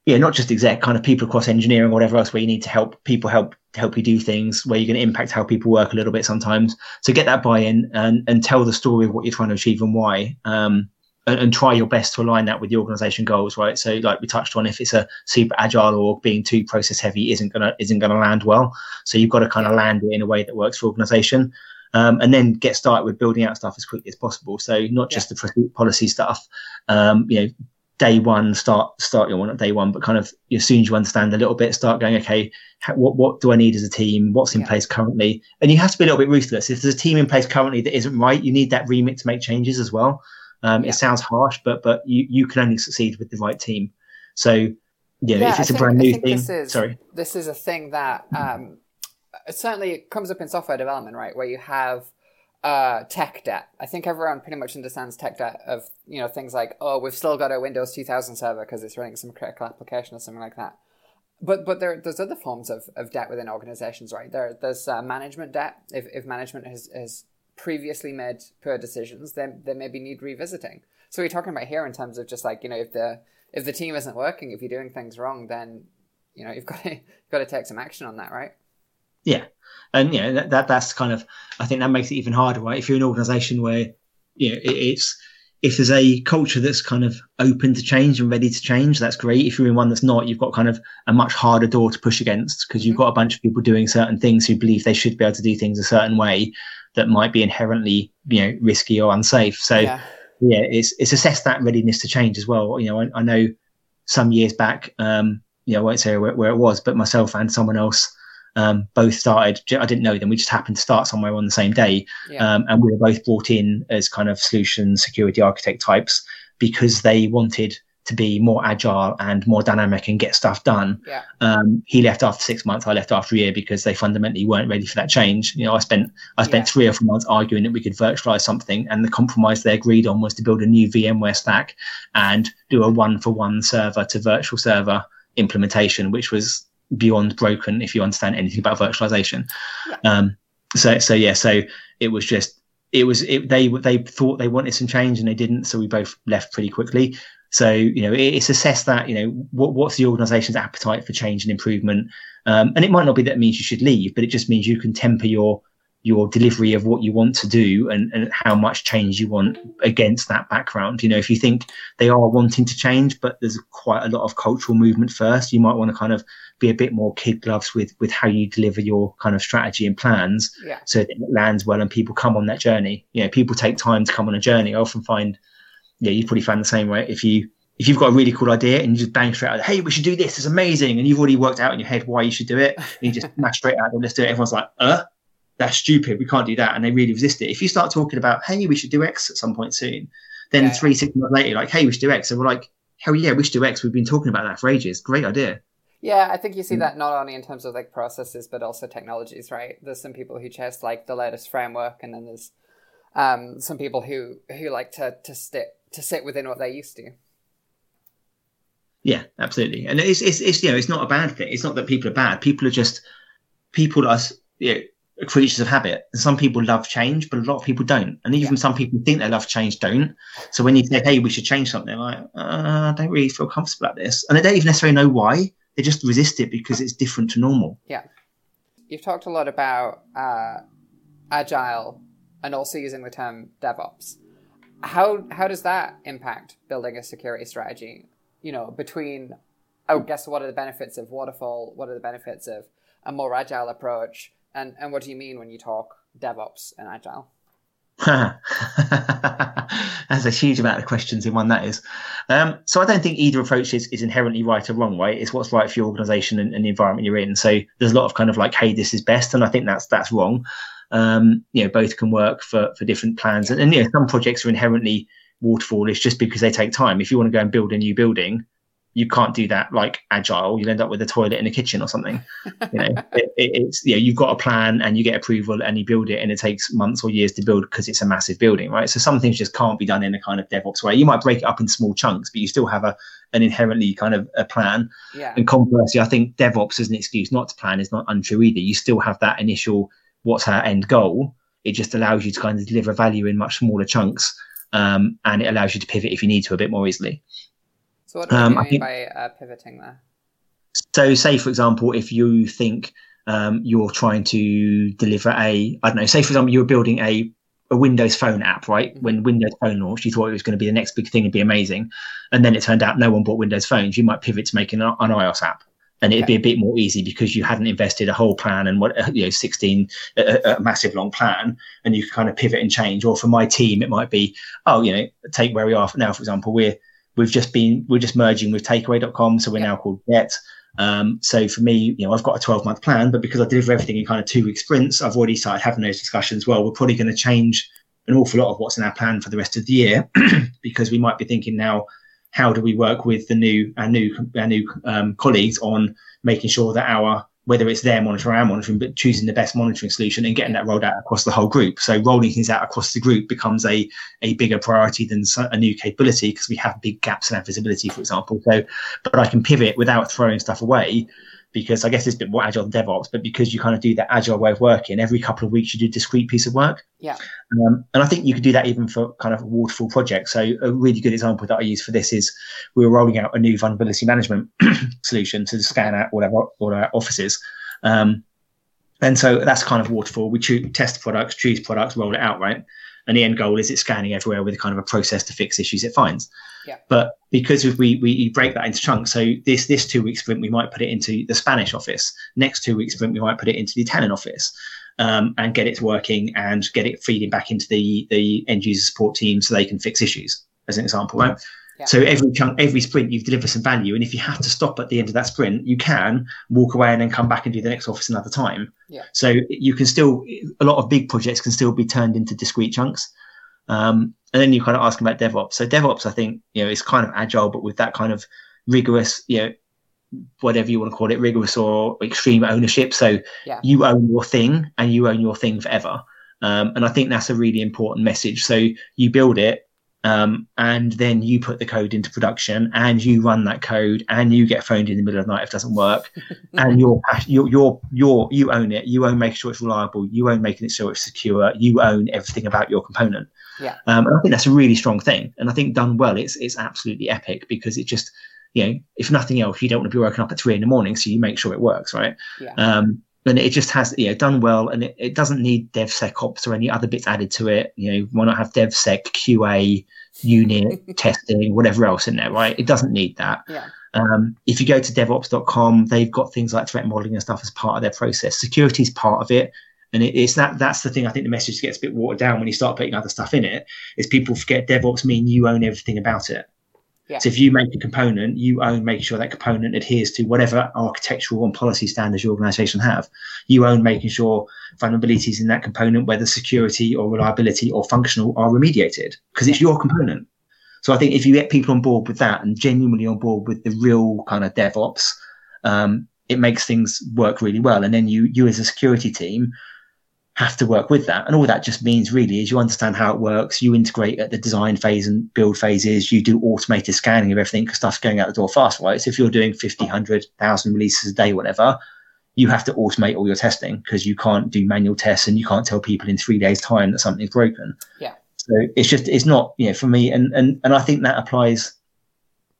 Speaker 2: yeah, not just exec, kind of people across engineering or whatever else, where you need to help people help help you do things, where you're going to impact how people work a little bit sometimes. So get that buy-in and and tell the story of what you're trying to achieve and why. Um, and, and try your best to align that with the organization goals, right? So, like we touched on, if it's a super agile or being too process heavy, isn't gonna isn't gonna land well. So you've got to kind of land it in a way that works for organization. Um, and then get started with building out stuff as quickly as possible. So not just yeah. the policy stuff, um, you know, day one start start your well, not day one but kind of as soon as you understand a little bit start going okay how, what what do i need as a team what's in yeah. place currently and you have to be a little bit ruthless if there's a team in place currently that isn't right you need that remit to make changes as well um, yeah. it sounds harsh but but you you can only succeed with the right team so yeah, yeah if it's I a think, brand new thing
Speaker 1: this is,
Speaker 2: sorry
Speaker 1: this is a thing that um, it certainly comes up in software development right where you have uh, tech debt. I think everyone pretty much understands tech debt of you know things like oh we've still got a Windows 2000 server because it's running some critical application or something like that. But but there there's other forms of, of debt within organizations, right? There there's uh, management debt. If if management has has previously made poor decisions, then they maybe need revisiting. So we're talking about here in terms of just like you know if the if the team isn't working, if you're doing things wrong, then you know you've got to you've got to take some action on that, right?
Speaker 2: Yeah, and you know that, that that's kind of I think that makes it even harder, right? If you're an organisation where you know it, it's if there's a culture that's kind of open to change and ready to change, that's great. If you're in one that's not, you've got kind of a much harder door to push against because you've mm-hmm. got a bunch of people doing certain things who believe they should be able to do things a certain way that might be inherently, you know, risky or unsafe. So yeah, yeah it's it's assess that readiness to change as well. You know, I, I know some years back, um, you know, I won't say where, where, it was, but myself and someone else um, both started. I didn't know them. We just happened to start somewhere on the same day, yeah. um, and we were both brought in as kind of solution security architect types because they wanted to be more agile and more dynamic and get stuff done.
Speaker 1: Yeah.
Speaker 2: Um, he left after six months. I left after a year because they fundamentally weren't ready for that change. You know, I spent I spent yeah. three or four months arguing that we could virtualize something, and the compromise they agreed on was to build a new VMware stack and do a one for one server to virtual server implementation, which was beyond broken if you understand anything about virtualization. Yeah. Um, so so yeah, so it was just it was it, they they thought they wanted some change and they didn't, so we both left pretty quickly. So you know, it's assessed that you know what, what's the organisation's appetite for change and improvement, um, and it might not be that it means you should leave, but it just means you can temper your your delivery of what you want to do and, and how much change you want against that background. You know, if you think they are wanting to change, but there's quite a lot of cultural movement first, you might want to kind of be a bit more kid gloves with with how you deliver your kind of strategy and plans
Speaker 1: yeah.
Speaker 2: so it lands well and people come on that journey. You know, people take time to come on a journey. I often find, yeah, you probably find the same way. If you if you've got a really cool idea and you just bang straight out, hey, we should do this, it's amazing, and you've already worked out in your head why you should do it, and you just smash straight out, and let's do it. Everyone's like, uh, that's stupid, we can't do that, and they really resist it. If you start talking about, hey, we should do X at some point soon, then yeah. three, six months later, like, hey, we should do X, and we're like, hell yeah, we should do X. We've been talking about that for ages. Great idea.
Speaker 1: Yeah, I think you see mm. that not only in terms of like processes, but also technologies, right? There's some people who chase like the latest framework, and then there's um, some people who who like to to stick to sit within what they're used to.
Speaker 2: Yeah, absolutely, and it's it's, it's you know it's not a bad thing. It's not that people are bad. People are just people are you know, creatures of habit. And some people love change, but a lot of people don't. And even yeah. some people think they love change don't. So when you say, "Hey, we should change something," like uh, I don't really feel comfortable at this, and they don't even necessarily know why they just resist it because it's different to normal.
Speaker 1: Yeah. You've talked a lot about uh, agile and also using the term DevOps. How how does that impact building a security strategy? You know, between I guess what are the benefits of waterfall? What are the benefits of a more agile approach? And and what do you mean when you talk DevOps and agile?
Speaker 2: A huge amount of questions in one that is. Um, so I don't think either approach is, is inherently right or wrong, right? It's what's right for your organization and, and, the environment you're in. So there's a lot of kind of like, hey, this is best, and I think that's that's wrong. Um, you know, both can work for for different plans, and, and you know, some projects are inherently waterfall. It's just because they take time. If you want to go and build a new building, you can't do that like agile. You'll end up with a toilet in a kitchen or something. You know, it, it, it's yeah, you've got a plan and you get approval and you build it, and it takes months or years to build because it's a massive building, right? So some things just can't be done in a kind of DevOps way. You might break it up in small chunks, but you still have a an inherently kind of a plan.
Speaker 1: Yeah.
Speaker 2: And conversely, I think DevOps as an excuse not to plan is not untrue either. You still have that initial what's our end goal. It just allows you to kind of deliver value in much smaller chunks, um, and it allows you to pivot if you need to a bit more easily.
Speaker 1: So what do um, you mean think, by uh, pivoting there?
Speaker 2: So, say for example, if you think um, you're trying to deliver a, I don't know, say for example, you were building a a Windows Phone app, right? Mm-hmm. When Windows Phone launched, you thought it was going to be the next big thing and be amazing, and then it turned out no one bought Windows phones. You might pivot to making an, an iOS app, and it'd okay. be a bit more easy because you hadn't invested a whole plan and what you know, sixteen a, a massive long plan, and you kind of pivot and change. Or for my team, it might be, oh, you know, take where we are now. For example, we're we've just been we're just merging with Takeaway.com, so we're now called Get. Um, so for me, you know, I've got a 12 month plan, but because I deliver everything in kind of two week sprints, I've already started having those discussions. Well, we're probably going to change an awful lot of what's in our plan for the rest of the year because we might be thinking now, how do we work with the new our new our new um, colleagues on making sure that our whether it's their monitoring or our monitoring, but choosing the best monitoring solution and getting that rolled out across the whole group. So rolling things out across the group becomes a, a bigger priority than a new capability because we have big gaps in our visibility, for example. So, but I can pivot without throwing stuff away because I guess it's a bit more agile than DevOps, but because you kind of do that agile way of working, every couple of weeks you do a discrete piece of work.
Speaker 1: Yeah.
Speaker 2: Um, and I think you could do that even for kind of waterfall projects. So a really good example that I use for this is we were rolling out a new vulnerability management solution to scan out all our, all our offices. Um, and so that's kind of waterfall. We choose, test products, choose products, roll it out, right? And the end goal is it's scanning everywhere with a kind of a process to fix issues it finds.
Speaker 1: Yeah.
Speaker 2: But because if we we break that into chunks, so this this two week sprint we might put it into the Spanish office. Next two week sprint we might put it into the Italian office, um, and get it working and get it feeding back into the the end user support team so they can fix issues. As an example, right? Yeah. So every chunk, every sprint, you've delivered some value, and if you have to stop at the end of that sprint, you can walk away and then come back and do the next office another time.
Speaker 1: Yeah.
Speaker 2: So you can still a lot of big projects can still be turned into discrete chunks. Um, and then you kind of ask about DevOps. So DevOps, I think, you know, is kind of agile, but with that kind of rigorous, you know, whatever you want to call it, rigorous or extreme ownership. So
Speaker 1: yeah.
Speaker 2: you own your thing and you own your thing forever. Um, and I think that's a really important message. So you build it, um, and then you put the code into production and you run that code and you get phoned in the middle of the night if it doesn't work and you're, you're, you're, you're, you own it. You own making sure it's reliable. You own making it sure it's secure. You own everything about your component.
Speaker 1: Yeah.
Speaker 2: Um, and I think that's a really strong thing. And I think done well, it's, it's absolutely epic because it just, you know, if nothing else, you don't want to be woken up at three in the morning. So you make sure it works. Right.
Speaker 1: Yeah.
Speaker 2: Um, and it just has you know done well and it, it doesn't need devsecops or any other bits added to it. You know why not have devsec qa unit testing whatever else in there right? It doesn't need that.
Speaker 1: Yeah.
Speaker 2: um, if you go to devops.com they've got things like threat modeling and stuff as part of their process. Security is part of it and it, it's that that's the thing i think the message gets a bit watered down when you start putting other stuff in it is people forget devops mean you own everything about it
Speaker 1: yeah.
Speaker 2: So if you make a component, you own making sure that component adheres to whatever architectural and policy standards your organization have. You own making sure vulnerabilities in that component, whether security or reliability or functional, are remediated because it's your component. So I think if you get people on board with that and genuinely on board with the real kind of DevOps, um, it makes things work really well. And then you, you as a security team have to work with that. And all that just means really is you understand how it works. You integrate at the design phase and build phases. You do automated scanning of everything because stuff's going out the door fast, right? So if you're doing 50, 100,000 releases a day, whatever, you have to automate all your testing because you can't do manual tests and you can't tell people in three days time that something's broken.
Speaker 1: Yeah.
Speaker 2: So it's just, it's not, you know, for me. And, and, and I think that applies,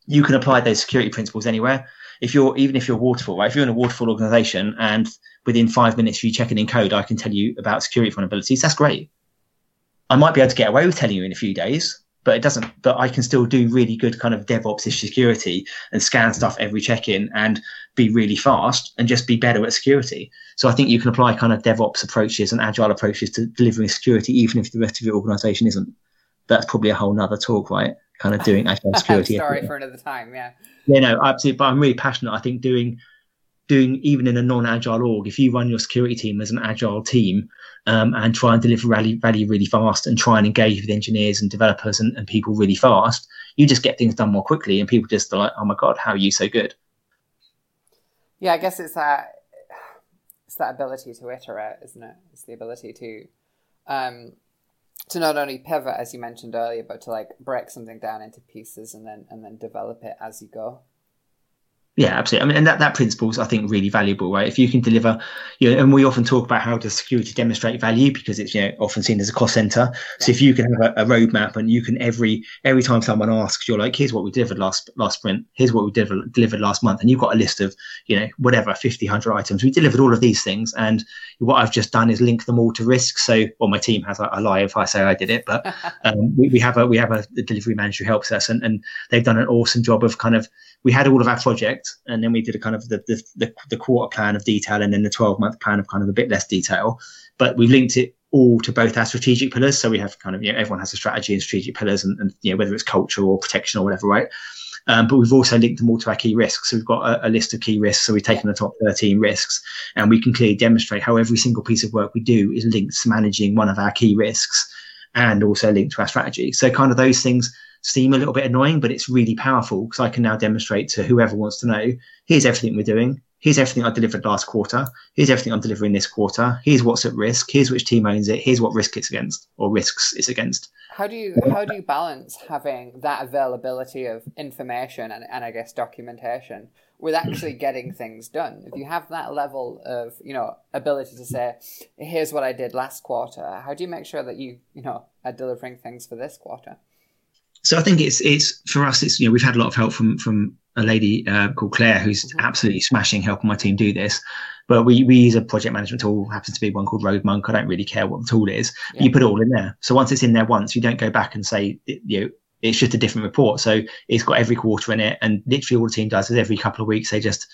Speaker 2: you can apply those security principles anywhere. If you're, even if you're waterfall, right? If you're in a waterfall organization and within five minutes of you checking in code, I can tell you about security vulnerabilities. That's great. I might be able to get away with telling you in a few days, but it doesn't. But I can still do really good kind of DevOps security and scan stuff every check-in and be really fast and just be better at security. So I think you can apply kind of DevOps approaches and agile approaches to delivering security, even if the rest of your organization isn't. That's probably a whole nother talk, right? Kind of doing agile security.
Speaker 1: Sorry for another time, yeah.
Speaker 2: Yeah, no, absolutely. But I'm really passionate. I think doing doing even in a non-agile org, if you run your security team as an agile team um, and try and deliver value, value really fast and try and engage with engineers and developers and, and people really fast, you just get things done more quickly and people just are like, oh my God, how are you so good?
Speaker 1: Yeah, I guess it's that it's that ability to iterate, isn't it? It's the ability to um, to not only pivot as you mentioned earlier, but to like break something down into pieces and then and then develop it as you go.
Speaker 2: Yeah, absolutely. I mean, and that, that principle is, I think, really valuable, right? If you can deliver, you know, and we often talk about how does security demonstrate value because it's, you know, often seen as a cost center. So if you can have a, a, roadmap and you can every every time someone asks, you're like, here's what we delivered last last sprint, here's what we delivered delivered last month, and you've got a list of, you know, whatever, 50, 100 items. We delivered all of these things, and what I've just done is link them all to risk. So, well, my team has a, lie if I say I did it, but um, we, we have a we have a delivery manager who helps us, and, and they've done an awesome job of kind of we had all of our projects and then we did a kind of the, the, the, the quarter plan of detail and then the 12 month plan of kind of a bit less detail but we've linked it all to both our strategic pillars so we have kind of you know everyone has a strategy and strategic pillars and, and you know whether it's culture or protection or whatever right um, but we've also linked them all to our key risks. So we've got a, a, list of key risks. So we've taken the top 13 risks and we can clearly demonstrate how every single piece of work we do is linked to managing one of our key risks and also linked to our strategy. So kind of those things seem a little bit annoying, but it's really powerful because I can now demonstrate to whoever wants to know here's everything we're doing. Here's everything I delivered last quarter. Here's everything I'm delivering this quarter. Here's what's at risk. Here's which team owns it. Here's what risk it's against or risks it's against.
Speaker 1: How do you how do you balance having that availability of information and, and I guess documentation with actually getting things done? If you have that level of you know ability to say, here's what I did last quarter, how do you make sure that you you know are delivering things for this quarter?
Speaker 2: So I think it's it's for us. It's you know we've had a lot of help from from a lady uh, called Claire who's absolutely smashing helping my team do this. But we, we use a project management tool, happens to be one called Roadmunk. I don't really care what the tool is. Yeah. You put it all in there. So once it's in there once, you don't go back and say, you know, it's just a different report. So it's got every quarter in it. And literally all the team does is every couple of weeks, they just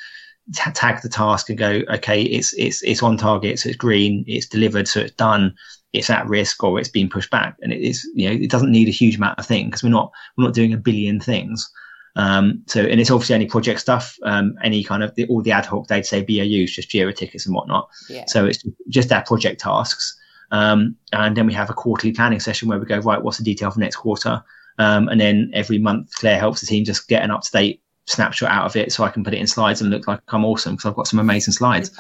Speaker 2: t- tag the task and go, okay, it's, it's, it's on target. So it's green, it's delivered. So it's done it's at risk or it's being pushed back. And it is, you know, it doesn't need a huge amount of thing because we're not we're not doing a billion things. Um, so, and it's obviously any project stuff, um, any kind of the, all the ad hoc to day BAUs, just Jira tickets and whatnot. Yeah. So it's just our project tasks. Um, and then we have a quarterly planning session where we go, right, what's the detail for next quarter? Um, and then every month, Claire helps the team just get an up to date snapshot out of it so I can put it in slides and look like I'm awesome because I've got some amazing slides.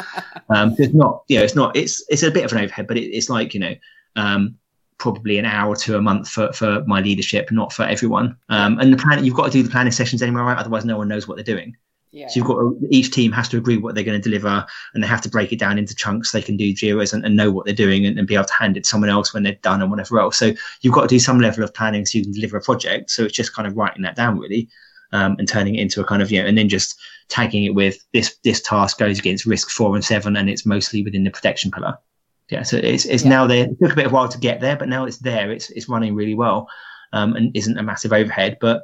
Speaker 2: um, it's not, you know, it's not, it's, it's a bit of an overhead, but it, it's like, you know, um, probably an hour or two a month for, for my leadership, not for everyone. Um, and the plan, you've got to do the planning sessions anyway, right? Otherwise, no one knows what they're doing. Yeah. So you've got to, each team has to agree what they're going to deliver, and they have to break it down into chunks. They can do Jiras and, and know what they're doing, and, and, be able to hand it to someone else when they're done and whatever else. So you've got to do some level of planning so you can deliver a project. So it's just kind of writing that down really, um, and turning it into a kind of you know, and then just tagging it with this this task goes against risk four and seven, and it's mostly within the protection pillar yeah, so it's it's yeah. now there. It took a bit of a while to get there, but now it's there. It's it's running really well, um, and isn't a massive overhead. But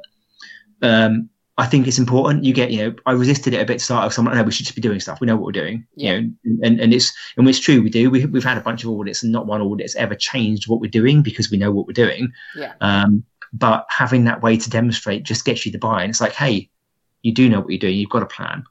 Speaker 2: um, I think it's important. You get, you know, I resisted it a bit to start. Someone, no, we should just be doing stuff. We know what we're doing. Yeah. You know, and and it's and it's true. We do. We we've had a bunch of audits, and not one audit's ever changed what we're doing because we know what we're doing.
Speaker 1: Yeah.
Speaker 2: Um, but having that way to demonstrate just gets you the buy. And It's like, hey, you do know what you're doing. You've got a plan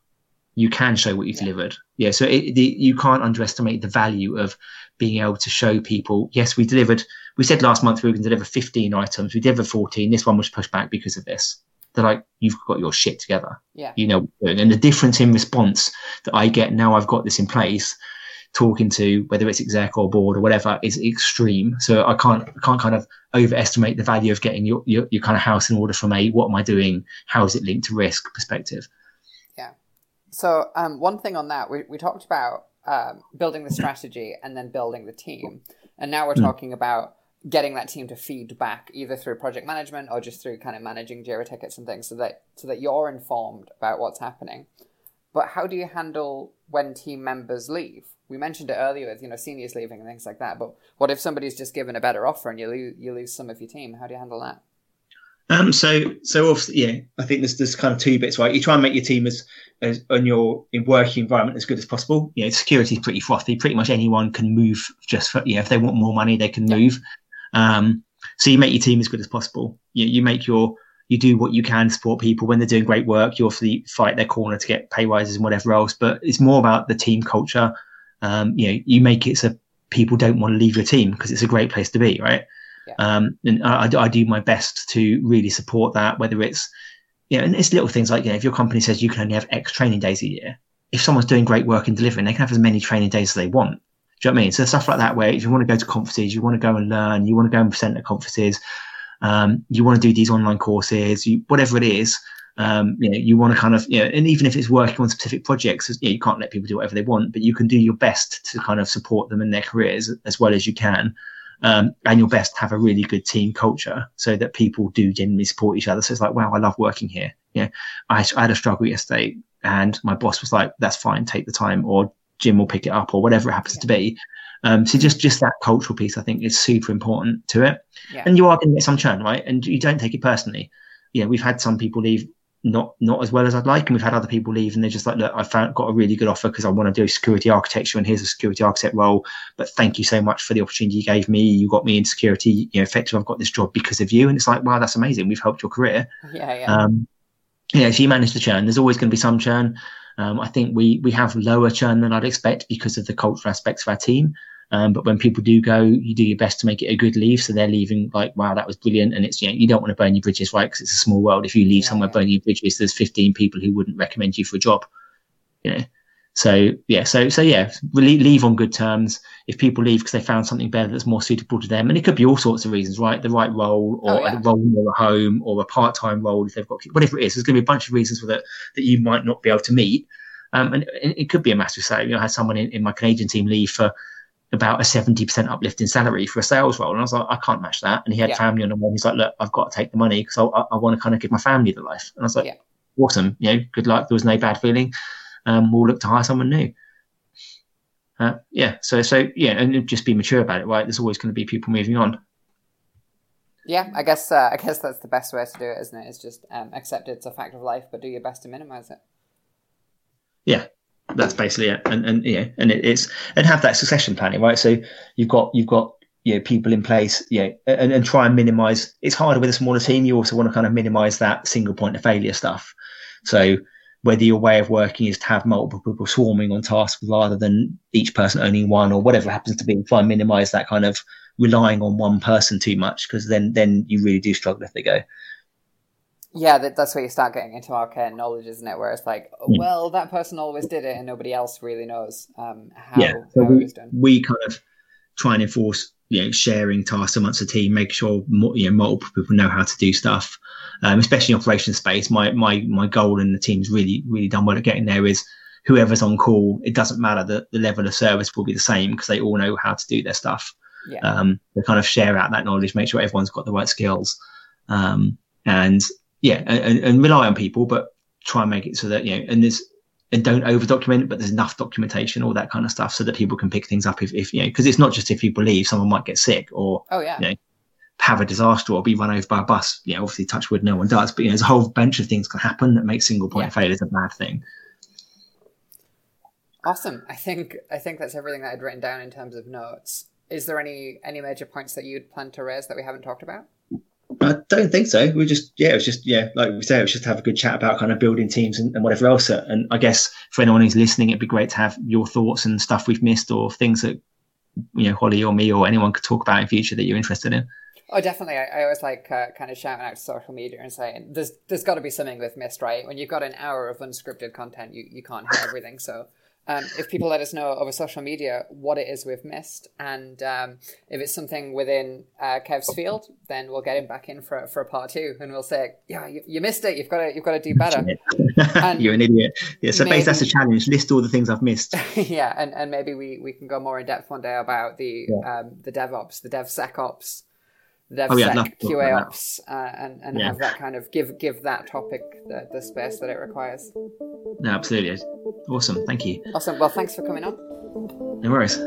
Speaker 2: you can show what you've yeah. delivered. Yeah, so it, the, you can't underestimate the value of being able to show people. Yes, we delivered. We said last month we were going to deliver 15 items. We delivered 14. This one was pushed back because of this. They're like, you've got your shit together.
Speaker 1: Yeah,
Speaker 2: you know, and the difference in response that I get now, I've got this in place. Talking to whether it's exec or board or whatever is extreme. So I can't I can't kind of overestimate the value of getting your, your, your kind of house in order from a what am I doing? How is it linked to risk perspective? Yeah.
Speaker 1: So um, one thing on that, we, we talked about um, building the strategy and then building the team. And now we're mm. talking about getting that team to feed back either through project management or just through kind of managing Jira tickets and things so that so that you're informed about what's happening. But how do you handle when team members leave? We mentioned it earlier with you know seniors leaving and things like that. But what if somebody's just given a better offer and you lose you lose some of your team? How do you handle that?
Speaker 2: Um, so, so obviously, yeah, I think there's there's kind of two bits, right? You try and make your team as, as on your in working environment as good as possible. You know, security is pretty frothy. Pretty much anyone can move just for, you know, if they want more money, they can move. Um, so you make your team as good as possible. You, you make your, you do what you can to support people when they're doing great work. You obviously fight their corner to get pay rises and whatever else, but it's more about the team culture. Um, you know, you make it so people don't want to leave your team because it's a great place to be, right? Yeah. Um, and I, I, do my best to really support that, whether it's, you know, and it's little things like, you know, if your company says you can only have X training days a year, if someone's doing great work in delivering, they can have as many training days as they want. Do you know what I mean? So stuff like that, where if you want to go to conferences, you want to go and learn, you want to go and present at conferences, um, you want to do these online courses, you, whatever it is, Um, you know, you want to kind of, you know, and even if it's working on specific projects, you, know, you can't let people do whatever they want, but you can do your best to kind of support them in their careers as well as you can. Um, and your best to have a really good team culture so that people do genuinely support each other. So it's like, wow, I love working here. Yeah, I, I had a struggle yesterday, and my boss was like, "That's fine, take the time," or Jim will pick it up, or whatever it happens yeah. to be. Um, so just just that cultural piece, I think, is super important to it. Yeah. And you are going to get some churn, right? And you don't take it personally. Yeah, we've had some people leave not not as well as I'd like, and we've had other people leave, and they're just like, look, I found got a really good offer because I want to do security architecture, and here's a security architect role. But thank you so much for the opportunity you gave me. You got me in security. You know, effectively, I've got this job because of you, and it's like, wow, that's amazing. We've helped your career.
Speaker 1: Yeah, yeah. Um,
Speaker 2: yeah, so you manage the churn. There's always going to be some churn. Um, I think we we have lower churn than I'd expect because of the cultural aspects of our team. Um, but when people do go, you do your best to make it a good leave. So they're leaving like, wow, that was brilliant. And it's, you know, you don't want to burn your bridges, right? Because it's a small world. If you leave yeah, somewhere burning your bridges, there's 15 people who wouldn't recommend you for a job, you know? So yeah, so so yeah, leave on good terms. If people leave because they found something better that's more suitable to them, and it could be all sorts of reasons, right? The right role, or oh, yeah. a role or a home, or a part-time role if they've got whatever it is. There's going to be a bunch of reasons for that that you might not be able to meet, um, and, and, it could be a massive salary. You know, I had someone in, in my Canadian team leave for about a 70% uplift in salary for a sales role. And I was like, I can't match that. And he had yeah. family on the wall. He's like, look, I've got to take the money because I, I, I want to kind of give my family the life. And I was like, yeah. awesome. You know, good luck. There was no bad feeling. Um, we'll look to hire someone new. Uh, yeah. So, so yeah, and just be mature about it, right? There's always going to be people moving on.
Speaker 1: Yeah, I guess uh, I guess that's the best way to do it, isn't it? It's just um, accept it's a fact of life, but do your best to minimize it.
Speaker 2: Yeah, that's basically it. And and yeah, and it, it's and have that succession planning, right? So you've got you've got you know people in place, yeah, and, and try and minimize. It's harder with a smaller team. You also want to kind of minimize that single point of failure stuff. So whether your way of working is to have multiple people swarming on tasks rather than each person owning one or whatever happens to be, try and minimize that kind of relying on one person too much because then then you really do struggle if they go
Speaker 1: yeah, that, that's where you start getting into arcane knowledge, isn't it? Where it's like, oh, well, that person always did it, and nobody else really knows um, how, yeah, so how
Speaker 2: we,
Speaker 1: it was done.
Speaker 2: We kind of try and enforce, you know, sharing tasks amongst the team, make sure you know multiple people know how to do stuff, um, especially in operation space. My my my goal and the team's really really done well at getting there is whoever's on call, it doesn't matter the, the level of service will be the same because they all know how to do their stuff. Yeah. Um, they kind of share out that knowledge, make sure everyone's got the right skills. Um, and yeah, and, and rely on people, but try and make it so that you know, and there's and don't over document, but there's enough documentation, all that kind of stuff, so that people can pick things up if, if you know, because it's not just if you believe someone might get sick or
Speaker 1: oh yeah, you
Speaker 2: know, have a disaster or be run over by a bus. You know, obviously, touch wood, no one does, but you know, there's a whole bunch of things can happen that make single point yeah. failures a bad thing.
Speaker 1: Awesome. I think I think that's everything that I'd written down in terms of notes. Is there any any major points that you'd plan to raise that we haven't talked about?
Speaker 2: I don't think so. We just, yeah, it was just, yeah, like we said, it was just have a good chat about kind of building teams and, and, whatever else. And I guess for anyone who's listening, it'd be great to have your thoughts and stuff we've missed or things that, you know, Holly or me or anyone could talk about in future that you're interested in.
Speaker 1: Oh, definitely. I, I always like uh, kind of shouting out to social media and saying, there's, there's got to be something we've missed, right? When you've got an hour of unscripted content, you, you can't have everything. So um, if people let us know over social media what it is we've missed, and um, if it's something within uh, Kev's field, then we'll get him back in for for a part two, and we'll say, "Yeah, you, you missed it. You've got to you've got to do better."
Speaker 2: You're an idiot. Yeah, so maybe, that's a challenge. List all the things I've missed.
Speaker 1: yeah, and, and maybe we, we can go more in depth one day about the yeah. um, the DevOps, the DevSecOps DevSec, oh, yeah, QA Ops, uh, and, and yeah. have that kind of give give that topic the, the space that it requires.
Speaker 2: No, absolutely. Awesome. Thank you.
Speaker 1: Awesome. Well, thanks for coming on.
Speaker 2: No worries.